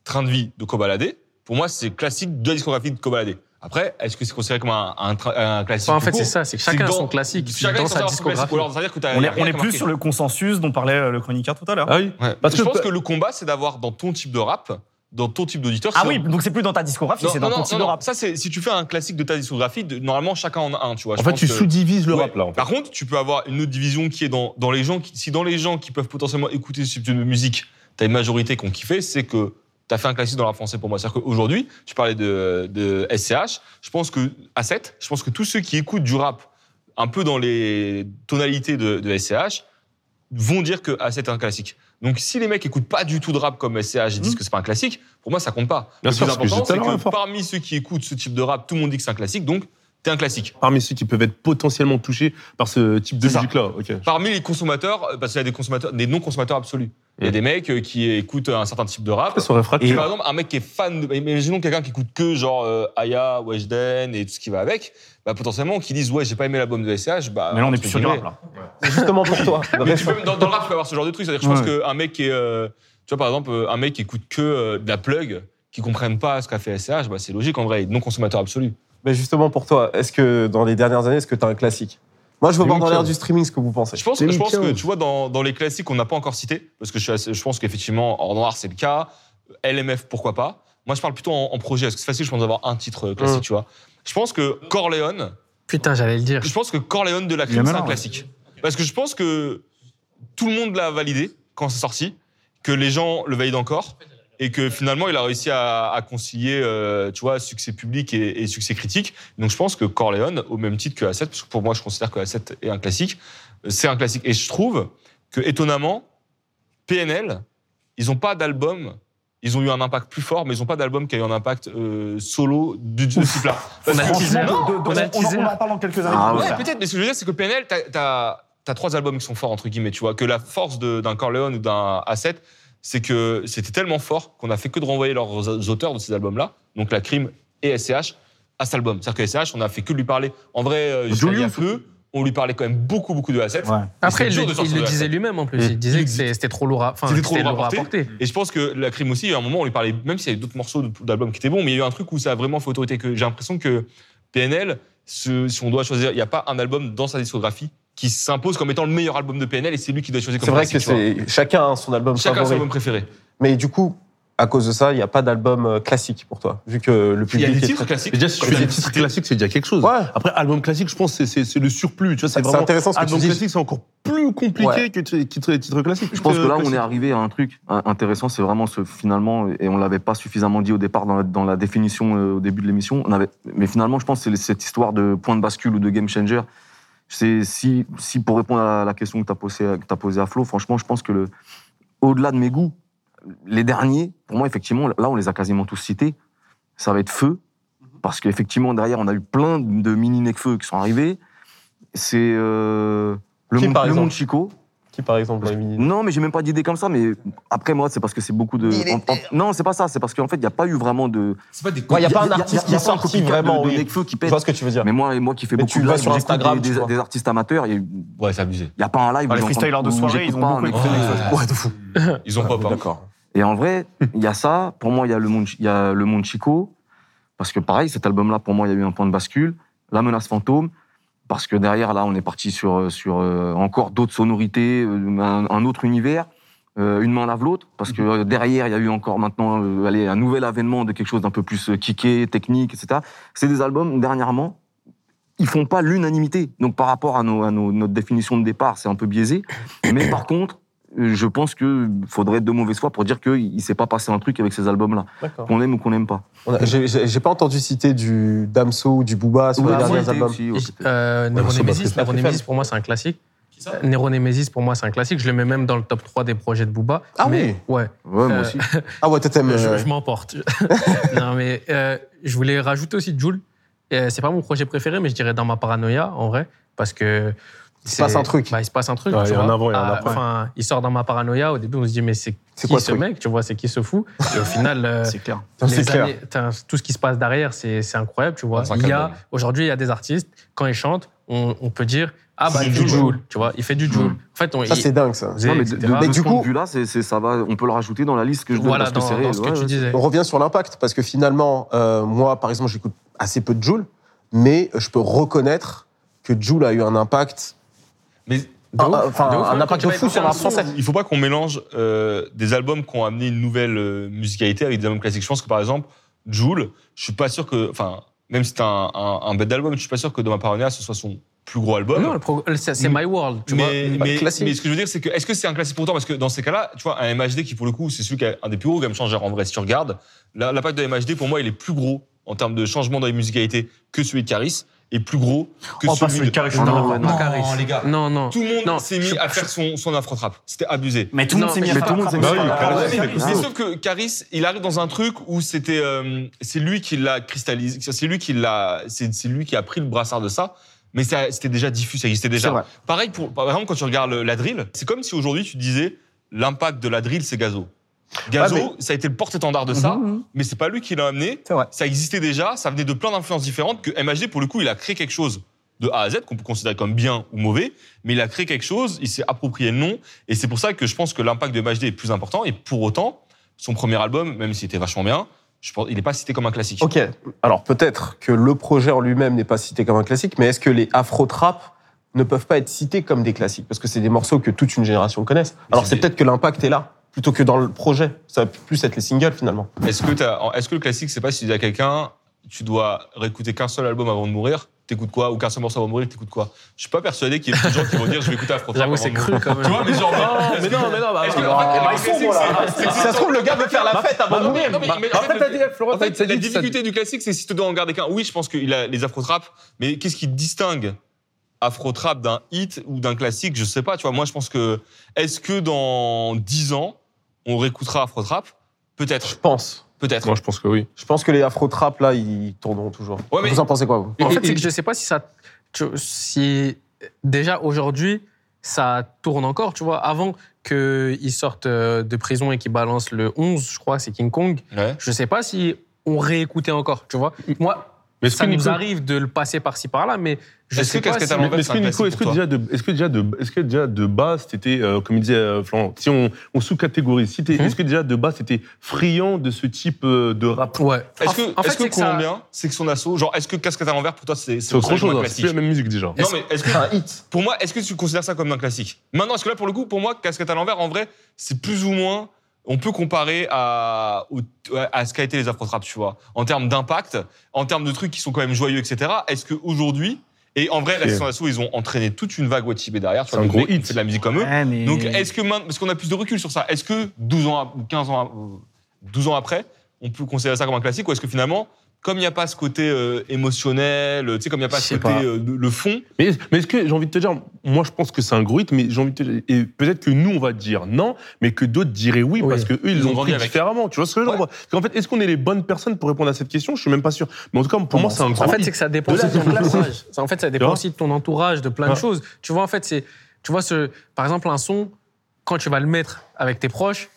Train de vie de Kobalade, pour moi, c'est classique de la discographie de Kobalade. Après, est-ce que c'est considéré comme un, un, tra- un classique Enfin, en fait, c'est ça, c'est que chacun a dans- son classique Chacun dans sa avoir son classique. discographie. Alors, dire que On est, on plus sur le consensus dont parlait euh, le chroniqueur tout à l'heure. Ah oui. Ouais. Parce je que- pense que le combat, c'est d'avoir dans ton type de rap, dans ton type d'auditeur. Ah oui, donc c'est plus dans ta discographie, c'est non, dans ton non, type non, de rap. Ça, c'est si tu fais un classique de ta discographie, de- normalement, chacun en a un, tu vois. En Je fait, pense tu que- sous-divises le Ouais. rap, là. en fait. Par contre, tu peux avoir une autre division qui est dans, dans les gens qui, si dans les gens qui peuvent potentiellement écouter ce type de musique, t'as une majorité qui ont kiffé, c'est que t'as fait un classique dans le rap français pour moi. C'est-à-dire qu'aujourd'hui, tu parlais de, de SCH, je pense que, à 7, je pense que tous ceux qui écoutent du rap un peu dans les tonalités de, de SCH vont dire que A7 est un classique. Donc si les mecs écoutent pas du tout de rap comme SCH et disent que c'est pas un classique, pour moi ça compte pas. Bien le sûr, plus que important, c'est l'heure, que fort. parmi ceux qui écoutent ce type de rap, tout le monde dit que c'est un classique, donc t'es un classique. Parmi ceux qui peuvent être potentiellement touchés par ce type de musique-là. Parmi les consommateurs, parce qu'il y a des consommateurs, des non-consommateurs absolus. Il y a Mm. des mecs euh, qui écoutent un certain type de rap. Ils sont réfractaires. Et par exemple, un mec qui est fan de. Imaginons quelqu'un qui écoute que genre euh, Aya, Weshden et tout ce qui va avec, bah, potentiellement, qui disent Ouais, j'ai pas aimé l'album de SCH. Bah, Mais là, on est plus sur du guillemets, rap, là. Justement pour toi. Mais tu peux- dans, dans le rap, tu peux avoir ce genre de truc. C'est-à-dire, je pense Ouais. qu'un mec qui est. euh, tu vois, par exemple, euh, un mec qui écoute que euh, de la plug, qui comprenne pas ce qu'a fait SCH, bah, c'est logique en vrai, non-consommateur absolu. Mais justement pour toi, est-ce que dans les dernières années, est-ce que tu as un classique? Moi, je veux voir dans l'ère du streaming ce que vous pensez. Je pense, je pense que, 2015. tu vois, dans, dans les classiques qu'on n'a pas encore cités, parce que je, suis assez- je pense qu'effectivement, Hors Noir, c'est le cas. LMF, pourquoi pas. Moi, je parle plutôt en, en projet, parce que c'est facile, je pense, d'avoir un titre euh, classique, Mm. tu vois. Je pense que Corleone, Putain, j'allais le dire. je pense que Corleone de la crime, en a c'est un classique. Parce que je pense que tout le monde l'a validé quand c'est sorti, que les gens le valident encore, et que finalement, il a réussi à, à concilier, euh, tu vois, succès public et, et succès critique. Donc, je pense que Corleone, au même titre que A7, parce que pour moi, je considère que A7 est un classique, euh, c'est un classique. Et je trouve que, étonnamment, PNL, ils n'ont pas d'album. Ils ont eu un impact plus fort, mais ils n'ont pas d'album qui a eu un impact euh, solo du, de ce type-là. On a teaser. En- parle dans quelques années. Ah Ouais, peut-être, mais ce que je veux dire, c'est que PNL, t'as as, trois albums qui sont forts, entre guillemets, tu vois. Que la force d'un Corleone ou d'un A7, c'est que c'était tellement fort qu'on a fait que de renvoyer leurs auteurs de ces albums-là, donc la Crime et SCH, à cet album. C'est-à-dire que SCH, on a fait que lui parler. En vrai, euh, Julius. peu, on lui parlait quand même beaucoup, beaucoup de A7. Ouais. Après, il, le- il disait lui-même en plus. Mm. Il disait Il que c'était trop lourd à, enfin, C'était trop lourd à lourd à porter. porter. Et je pense que la Crime aussi, il y a un moment, on lui parlait, même s'il y avait d'autres morceaux d'albums qui étaient bons, mais il y a eu un truc où ça a vraiment fait autorité. Que j'ai l'impression que PNL, si on doit choisir, il n'y a pas un album dans sa discographie qui s'impose comme étant le meilleur album de PNL et c'est lui qui doit choisir comme C'est vrai que classique, tu c'est chacun a son album Chacun a son favori. album préféré. Mais du coup, à cause de ça, il n'y a pas d'album euh, classique pour toi, vu que le Il y a public des est titres très- classiques. Déjà, si tu fais des titres cité. classiques, c'est déjà quelque chose. Ouais. Après, album classique, je pense que c'est- le surplus. Tu vois, c'est vraiment. intéressant ce que tu Album dis. classique, c'est encore plus compliqué Ouais. que titre, titre classique. Je pense que là, on est arrivé à un truc euh, intéressant, c'est vraiment ce finalement, et on l'avait pas suffisamment dit au départ dans la, dans la définition euh, au début de l'émission. On avait, mais finalement, je pense que c'est cette histoire de point de bascule ou de game changer. C'est si, si pour répondre à la question que tu as posée, posée à Flo, franchement, je pense que le, au-delà de mes goûts, les derniers, pour moi, effectivement, là, on les a quasiment tous cités. Ça va être feu, parce qu'effectivement, derrière, on a eu plein de mini Necfeu qui sont arrivés. C'est euh, le, Qui, monde, par le exemple monde Chico. Qui, par exemple, dans les mini- Non, mais j'ai même pas d'idée comme ça. Mais après, moi, c'est parce que c'est beaucoup de. en- en- Non, c'est pas ça. C'est parce qu'en fait, il n'y a pas eu vraiment de. C'est pas des Ouais, il n'y a pas un y artiste y qui est sorti vraiment. de, de oui. Nekfeu qui Je pète. vois ce que tu veux dire. Mais moi, moi qui fais Mais beaucoup tu de vas live, sur j'écoute Instagram, des, tu des- vois. des artistes amateurs. Il Ouais, c'est abusé. n'y a pas un live. Où les j'entends- freestylers de où soirée, j'écoute ils ont pas beaucoup un écouté Nekfeu. Nekfeu. Ouais, de fou. Ils ont pas pas. D'accord. Et en vrai, il y a ça. Pour moi, il y a le monde, il y a le monde Chico. Parce que pareil, cet album-là, pour moi, il y a eu un point de bascule. La menace fantôme. Parce que derrière, là, on est parti sur, sur euh, encore d'autres sonorités, euh, un, un autre univers. Euh, une main lave l'autre. Parce que euh, derrière, il y a eu encore maintenant euh, allez, un nouvel avènement de quelque chose d'un peu plus euh, kické, technique, etc. C'est des albums, dernièrement, ils font pas l'unanimité. Donc par rapport à, nos, à nos- notre définition de départ, c'est un peu biaisé. Mais par contre, euh, je pense qu'il faudrait être de mauvaise foi pour dire qu'il ne s'est pas passé un truc avec ces albums-là, qu'on aime ou qu'on n'aime pas. J'ai pas entendu citer du Damso ou du Booba sur Ouais, les moi, derniers albums. aussi, ouais, euh, Ouais, c'est Nemesis, pour moi, c'est un classique. Nero Nemesis, pour moi, c'est un classique. Je le mets même dans le top 3 des projets de Booba. Ah mais, Ouais. Ouais, moi Euh, aussi. Ah ouais, toi t'aimes. Je, euh, je m'emporte. non, mais euh, je voulais rajouter aussi Joule. Euh, c'est pas mon projet préféré, mais je dirais dans ma paranoïa, en vrai, parce que. Il se passe un truc. Bah, il se passe un truc. Ouais, tu il y a un vois. avant et un Ah, après. Enfin, il sort dans ma paranoïa. Au début, on se dit, mais c'est qui quoi ce truc mec Tu vois, c'est qui ce fou? Et au final, euh, C'est clair. Les années- tout ce qui se passe derrière, c'est c'est incroyable, tu vois. 25 Il y a albums. aujourd'hui, il y a des artistes quand ils chantent, on, on peut dire ah bah il du fait du. Joule, tu vois, il fait du Joule. En fait, on, Ça, c'est dingue, ça. Non, mais etc. de, de- Mais de du coup- vue-là, c'est, ça va, on peut le rajouter dans la liste que je donne voilà parce que dans, c'est réel. ce que Ouais, tu ouais, disais. On revient sur l'impact, parce que finalement, euh, moi, par exemple, j'écoute assez peu de Joule, mais je peux reconnaître que Joule a eu un impact, Mais De ouf, un- de impact quand tu fou sur écouter la un son, français. il faut pas qu'on mélange euh, des albums qui ont amené une nouvelle euh, musicalité avec des albums classiques. Je pense que par exemple, Joule, je suis pas sûr que, enfin, même si c'est un, un, un bête d'album, je suis pas sûr que dans ma paranoïa ce soit son plus gros album. Non, c'est My World, tu vois. mais, Pas mais, classique. mais ce que je veux dire, c'est que est-ce que c'est un classique pourtant Parce que dans ces cas-là, tu vois, un MHD qui pour le coup, c'est celui qui a un des plus gros game changers en vrai. Si tu regardes, la- l'impact de MHD pour moi, il est plus gros en termes de changement dans les musicalités que celui de Caris. Est plus gros que celui de... carré, je Non, non, Non, Non, Caris. les gars. Non, non. Tout le monde Non, s'est mis je- à faire son, son afro-trap. C'était abusé. Mais tout le monde s'est mis à mais faire tout le monde la s'est trappe. mis à Bah Caris, trappe. c'est Ah, sauf que Caris, il arrive dans un truc où c'était, euh, c'est lui qui l'a cristallisé, c'est lui qui l'a, c'est c'est lui qui a pris le brassard de ça. Mais ça- c'était déjà diffus, ça existait C'est déjà. vrai. Pareil pour, par exemple, quand tu regardes la drill, c'est comme si aujourd'hui tu disais l'impact de la drill, c'est Gazo. Gazo, Ouais, ça a été le porte-étendard de ça, Mhm. mais c'est pas lui qui l'a amené. Vrai. Ça existait déjà, ça venait de plein d'influences différentes. Que MHD, pour le coup, il a créé quelque chose de A à Z qu'on peut considérer comme bien ou mauvais, mais il a créé quelque chose, il s'est approprié le nom, et c'est pour ça que je pense que l'impact de MHD est plus important. Et pour autant, son premier album, même s'il était vachement bien, je pense, il n'est pas cité comme un classique. Ok, alors peut-être que le projet en lui-même n'est pas cité comme un classique, mais est-ce que les afro-trap ne peuvent pas être cités comme des classiques? Parce que c'est des morceaux que toute une génération connaisse. Alors c'est c'est des- peut-être que l'impact est là, plutôt que dans le projet. Ça va plus être les singles finalement. Est-ce que, t'as- est-ce que le classique, c'est pas si tu dis à quelqu'un, tu dois réécouter qu'un seul album avant de mourir, t'écoutes quoi? Ou qu'un seul morceau avant de mourir, t'écoutes quoi? Je suis pas persuadé qu'il y ait beaucoup de gens qui vont dire, je vais écouter Afro Trap J'avoue, c'est cru quand même. Tu vois, mais genre. mais non, mais non, bah, que, en fait, bah, ça se trouve, le gars veut faire la fête avant de Non, mais- mourir. non, mais- Bah, en fait, fait, t'as dit, Florent, En fait, t'as la difficulté du classique, c'est si tu dois en garder qu'un. Oui, je pense qu'il a les afro-trap, mais qu'est-ce qui distingue afro-trap d'un hit ou d'un classique? Je sais pas, tu vois. Moi, je pense que. Est-ce que dans 10 ans, on réécoutera afro-trap Je Peut-être. pense. Peut-être. Moi, je pense que oui. Je pense que les afro-trap, là, ils tourneront toujours. Ouais, mais- Vous en pensez quoi, vous En fait, c'est que je sais pas si ça. tu- Si déjà aujourd'hui, ça tourne encore, tu vois. Avant qu'il sorte euh, de prison et qu'il balance le 11, je crois, c'est King Kong. Ouais. Je sais pas si on réécoutait encore, tu vois. Moi, Mais ça nous Nico- arrive de le passer par-ci par-là, mais je Est-ce sais que pas. Casquette si- à l'envers, Mais est-ce c'est que un Nico, est-ce que déjà de, est-ce que déjà de, est-ce que déjà de base c'était, euh, comme il disait euh, Florent, si on, on sous-catégorise, si Mhm. est-ce que déjà de base c'était friand de ce type euh, de rap? Ouais. Est-ce En- que, en est-ce que c'est que ça- Colombien, c'est que son assaut, genre, est-ce que Casquette à l'envers, pour toi, c'est C'est autre chose, un hein, c'est plus la même musique déjà. Non, mais est-ce que C'est un hit. Pour moi, est-ce que tu considères ça comme un classique? Maintenant, est-ce que là, pour le coup, pour moi, Casquette à l'envers, en vrai, c'est plus ou moins. On peut comparer à, au- à ce qu'a été les Afro-Trap, tu vois. En termes d'impact, en termes de trucs qui sont quand même joyeux, etc. Est-ce qu'aujourd'hui. Et en vrai, la C'est- Session d'Assaut, ils ont entraîné toute une vague Watibé derrière. tu C'est un gros hit. font de la musique comme eux. Ouais, mais- Donc, est-ce que maintenant. Parce qu'on a plus de recul sur ça. Est-ce que 12 ans, ap- ou 15 ans, ap- ou 12 ans après, on peut considérer ça comme un classique Ou est-ce que finalement. Comme il n'y a pas ce côté euh, émotionnel, tu sais, comme il n'y a pas ce côté pas. euh, le fond, Mais, mais est-ce que j'ai envie de te dire, moi je pense que c'est un gros hit, mais j'ai envie de te dire, et peut-être que nous on va dire non, mais que d'autres diraient oui, Oui. parce que eux ils Ils ont l'ont pris avec. différemment. Tu vois ce que je veux dire qu'en fait, est-ce qu'on est les bonnes personnes pour répondre à cette question? Je suis même pas sûr. Mais en tout cas, pour moi c'est un gros En fait, c'est que ça dépend De aussi de ton entourage. Ça, En fait, ça Tu dépend vois aussi de ton entourage, de plein de choses. Tu vois, en fait, c'est, tu vois, ce, par exemple, un son, quand tu vas le mettre avec tes proches,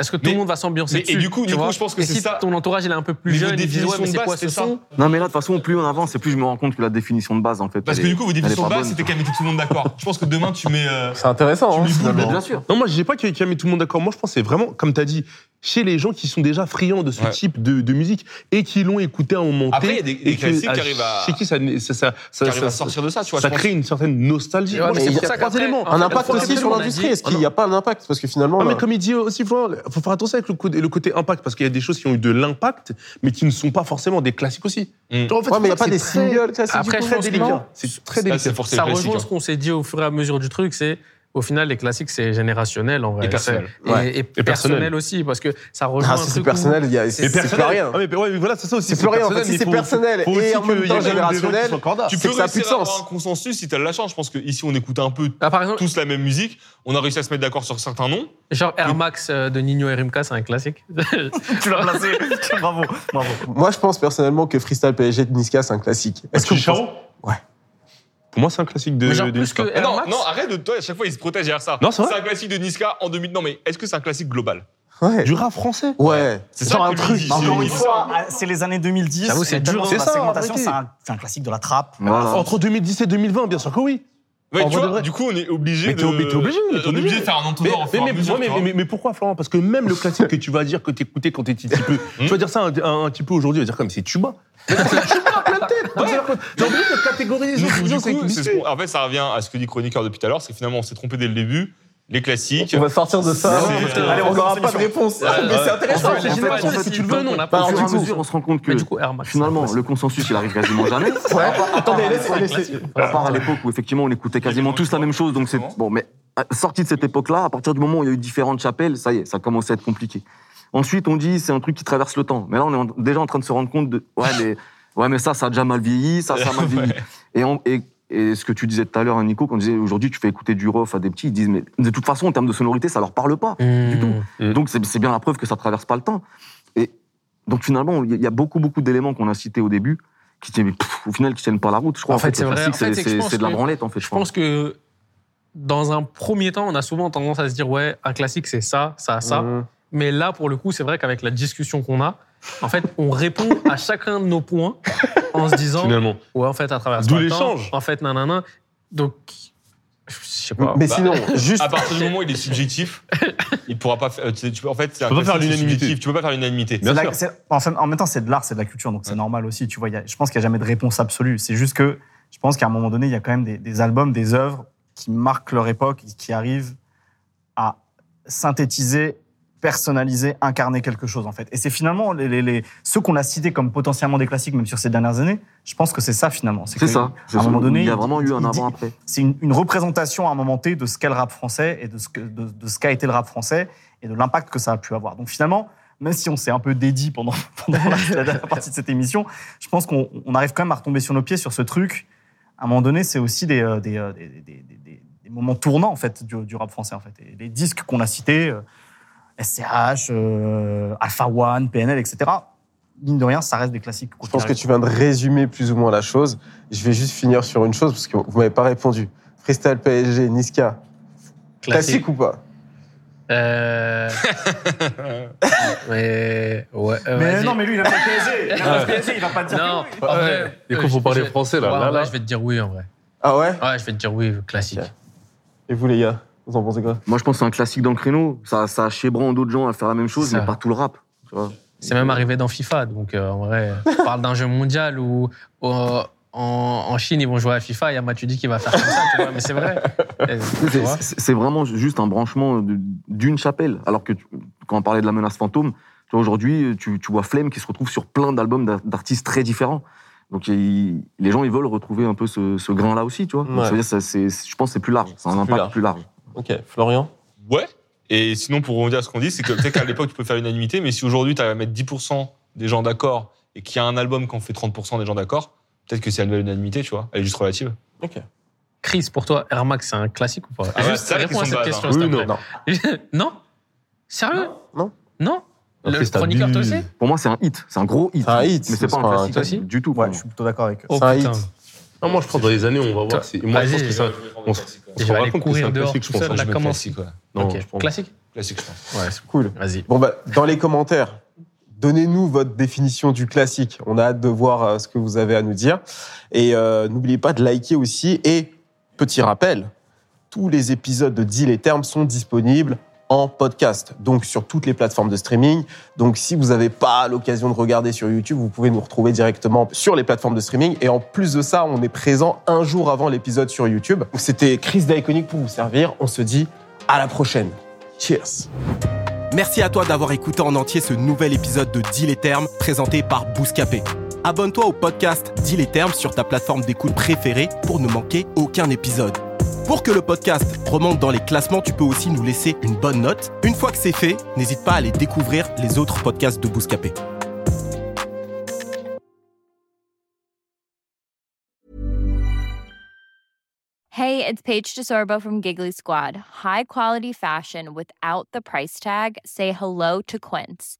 est-ce que tout le monde va s'ambiancer mais- et dessus du coup, tu Nico, vois je pense que c'est si ça. ton entourage il est un peu plus jeune, il dit ouais, mais de c'est base, quoi ce c'est ça. son Non, mais là, de toute façon, plus on avance, et plus je me rends compte que la définition de base, en fait. Parce que du coup, vos définitions de base, c'était qu'à mettre tout le monde d'accord. Je pense que demain, tu mets. euh, C'est intéressant, hein. Bien sûr. Non, moi je dis pas qu'il y a mis tout le monde d'accord. Moi je pense que c'est vraiment, comme tu as dit, chez les gens qui sont déjà friands de ce Ouais. type de, de musique et qui l'ont écouté à un moment Après, il y a des- et des que, classiques à- qui arrivent à- Chez qui ça, ça, ça, ça, qui arrive ça- à sortir de ça, tu vois. ça je pense. crée une certaine nostalgie. Ouais, c'est pour ça qu'il y a trois éléments. en Un impact aussi sur l'industrie. Est-ce qu'il n'y a pas un impact? Parce que finalement. Ah, mais là- comme il dit aussi, il faut faire attention avec le côté, le côté impact, parce qu'il y a des choses qui ont eu de l'impact, mais qui ne sont pas forcément des classiques aussi. Mm. En fait, Ouais, mais il n'y a c'est pas des très- singles classiques. Après, que moment non. C'est très délicat. Ça rejoint classique. ce qu'on s'est dit au fur et à mesure du truc, c'est au final les classiques c'est générationnel en vrai. Et personnel. C'est- Et, Ouais. et Et personnel. personnel aussi parce que ça rejoint Ah, un si c'est personnel, il y a- c'est Et plus rien. Ah, mais, ouais, mais voilà, c'est ça aussi. C'est plus rien. En fait, si c'est faut- personnel faut et aussi en même temps générationnel. Tu peux ça réussir à sens. avoir un consensus si tu as de la chance. Je pense qu'ici, on écoute un peu Ah, par exemple, tous la même musique. On a réussi à se mettre d'accord sur certains noms. genre Air Max euh, de Nino et Rimka, c'est un classique. Tu l'as placé. bravo, bravo. Moi, je pense personnellement que Freestyle PSG de Niska, c'est un classique. Est-ce que Ouais. Pour moi, c'est un classique de. Mais genre de plus Niska. que Eh Air non, Max. non, arrête de toi. À chaque fois, il se protège derrière ça. Non, c'est vrai. un classique de Niska en 2000. Non, mais est-ce que c'est un classique global? Ouais. Du rap français? Ouais. C'est ça Genre un truc. Encore une fois, ah, c'est les années 2010. J'avoue, c'est dur, c'est ça, c'est un, c'est un classique de la trappe. Voilà. Entre 2010 et 2020, bien sûr que oui. Ouais, En tu de vois, vrai. du coup, on est obligé Mais de. t'es ob- t'es obligé, est obligé. de faire un entonnoir mais, à mais- mesure, ouais, mais- pourquoi, Florent? Parce que même le classique que tu vas dire que t'écoutais quand t'étais petit peu, tu vas dire ça un, un- un petit peu aujourd'hui, tu vas dire comme c'est Tuba. Mais c'est Tuba plein tête. T'es obligé de catégoriser les autres en fait, ça revient à ce que dit Chroniqueur depuis tout à l'heure, c'est que finalement, on s'est trompé dès le début. Les classiques. On va sortir de ça. C'est- Allez, on n'aura pas de réponse. Ouais, Mais c'est intéressant. En fait, En j'ai fait, pas en dit fait, si tu tu veux, on a Au pas fur et à du coup- mesure, on se rend compte que Mais coup, finalement, le consensus, il arrive quasiment jamais. Ouais. Attendez, laissez. À part à l'époque où effectivement on écoutait quasiment tous la même chose, donc c'est bon. Mais euh, sorti de cette époque-là, à partir du moment où il y a eu différentes chapelles, ça y est, ça commence à être compliqué. Ensuite, on dit c'est un truc qui traverse le temps. Mais là, on est déjà en train de se rendre compte de ouais, les, Ouais, mais ça, ça a déjà mal vieilli, ça, ça a mal vieilli. Et, on- et, et ce que tu disais tout à l'heure, hein, Nico, quand on disait aujourd'hui, tu fais écouter du rough à des petits, ils disent, mais de toute façon, en termes de sonorité, ça leur parle pas. Du tout. Mm. Donc, c'est bien la preuve que ça traverse pas le temps. Et donc, finalement, il y a- beaucoup, beaucoup d'éléments qu'on a cités au début qui tiennent, pff, au final, qui tiennent pas la route. Je crois En fait, c'est vrai. classique, En fait, c'est- de la que- branlette, en fait. Je pense que dans un premier temps, on a souvent tendance à se dire ouais, un classique c'est ça, ça, ça. Mhm. Mais là, pour le coup, c'est vrai qu'avec la discussion qu'on a, en fait, on répond à chacun de nos points en se disant Finalement. ouais, en fait, à travers D'où l'échange. En fait, nanana. Donc, je sais pas. Mais Bah, sinon, juste. À partir du moment où il est subjectif, il pourra pas faire. tu sais, tu peux- En fait, c'est un Tu peux pas faire l'unanimité. Tu peux pas faire l'unanimité. En, fait, en même temps, c'est de l'art, c'est de la culture, donc c'est normal aussi. Tu vois, il y a- je pense qu'il n'y a jamais de réponse absolue. C'est juste que je pense qu'à un moment donné, il y a quand même des, des albums, des œuvres qui marquent leur époque, et qui arrivent à synthétiser, personnaliser, incarner quelque chose, en fait. Et c'est finalement les, les- les- ceux qu'on a cités comme potentiellement des classiques, même sur ces dernières années. Je pense que c'est ça finalement. C'est ça. À un moment donné, il y a vraiment eu un avant-après. c'est une, une représentation à un moment T de ce qu'est le rap français et de ce que- de, de ce qu'a été le rap français et de l'impact que ça a pu avoir. Donc finalement, même si on s'est un peu dédié pendant, pendant la, la dernière partie de cette émission, je pense qu'on on arrive quand même à retomber sur nos pieds sur ce truc. À un moment donné, c'est aussi des, euh, des, euh, des, des- des- moments tournants en fait du, du rap français en fait. Et les disques qu'on a cités, euh, SCH, euh, Alpha One, PNL, etc. Mine de rien, ça reste des classiques. Je pense que tu viens de résumer plus ou moins la chose. Je vais juste finir sur une chose parce que vous m'avez pas répondu. Freestyle PSG, Niska, classique, ou pas? Euh... mais ouais. euh, Mais non, mais lui, il a pas le PSG. Il a pas le PSG, il va pas te dire. Non, que oui. euh, qu'on faut parler français, là. Ouais, Là, là. je vais te dire oui en vrai. Ah ouais? Ouais, je vais te dire oui, classique. Ok. Et vous, les gars? Vous en pensez quoi? Moi, je pense que c'est un classique dans le créneau. Ça, ça a chébran d'autres gens à faire la même chose, mais pas tout le rap. Tu vois C'est même arrivé dans FIFA, donc euh, en vrai, on parle d'un jeu mondial où euh, en, en Chine ils vont jouer à FIFA, il y a Matuidi qui va faire comme ça, tu vois, mais c'est vrai. C'est- vraiment juste un branchement d'une chapelle. Alors que tu- quand on parlait de la menace fantôme, aujourd'hui, tu, tu vois Flemme qui se retrouve sur plein d'albums d'ar- d'artistes très différents. Donc il- les gens, ils veulent retrouver un peu ce, ce grain-là aussi, tu vois. Donc, Ouais. ça veut dire, je pense que c'est plus large. C'est un plus impact large. plus large. Ok, Florian? Ouais. Et sinon, pour rebondir à ce qu'on dit, c'est que peut-être qu'à l'époque, tu peux faire unanimité, mais si aujourd'hui, tu arrives à mettre 10% des gens d'accord et qu'il y a un album qui en fait 30% des gens d'accord, peut-être que c'est la nouvelle unanimité, tu vois. Elle est juste relative. Ok. Chris, pour toi, Air Max, c'est un classique ou pas? Ah ouais, Juste c'est la réponds à question cette de question, hein. plaît. Non? non Sérieux? Non. Non? Le Après, c'est chroniqueur, toi aussi? Pour moi, c'est un hit. C'est un gros hit. C'est un hit, Mais c'est pas un classique du tout. Ouais, je suis plutôt d'accord avec eux. Oh C'est un putain. hit. Non, moi, je pense que dans les années, on va voir. Si- Moi, je pense que c'est un. On se on se vais rend aller compte que c'est courir un dehors classique, je pense. Je mets classique, ouais. Non, Ok. je. Classique Classique, je pense. Ouais, c'est Cool. Vas-y. Bon, bah, dans les commentaires, donnez-nous votre définition du classique. On a hâte de voir euh, ce que vous avez à nous dire. Et euh, n'oubliez pas de liker aussi. Et petit rappel, tous les épisodes de Deal et Termes sont disponibles en podcast, donc sur toutes les plateformes de streaming. Donc si vous n'avez pas l'occasion de regarder sur YouTube, vous pouvez nous retrouver directement sur les plateformes de streaming. Et en plus de ça, on est présent un jour avant l'épisode sur YouTube. C'était Chris d'Iconic pour vous servir. On se dit à la prochaine. Cheers. Merci à toi d'avoir écouté en entier ce nouvel épisode de Deal et Termes présenté par Bouscapé. Abonne-toi au podcast Deal et Termes sur ta plateforme d'écoute préférée pour ne manquer aucun épisode. Pour que le podcast remonte dans les classements, tu peux aussi nous laisser une bonne note. Une fois que c'est fait, n'hésite pas à aller découvrir les autres podcasts de Bouscapé. Hey, it's Paige DeSorbo from Giggly Squad. High quality fashion without the price tag. Say hello to Quince.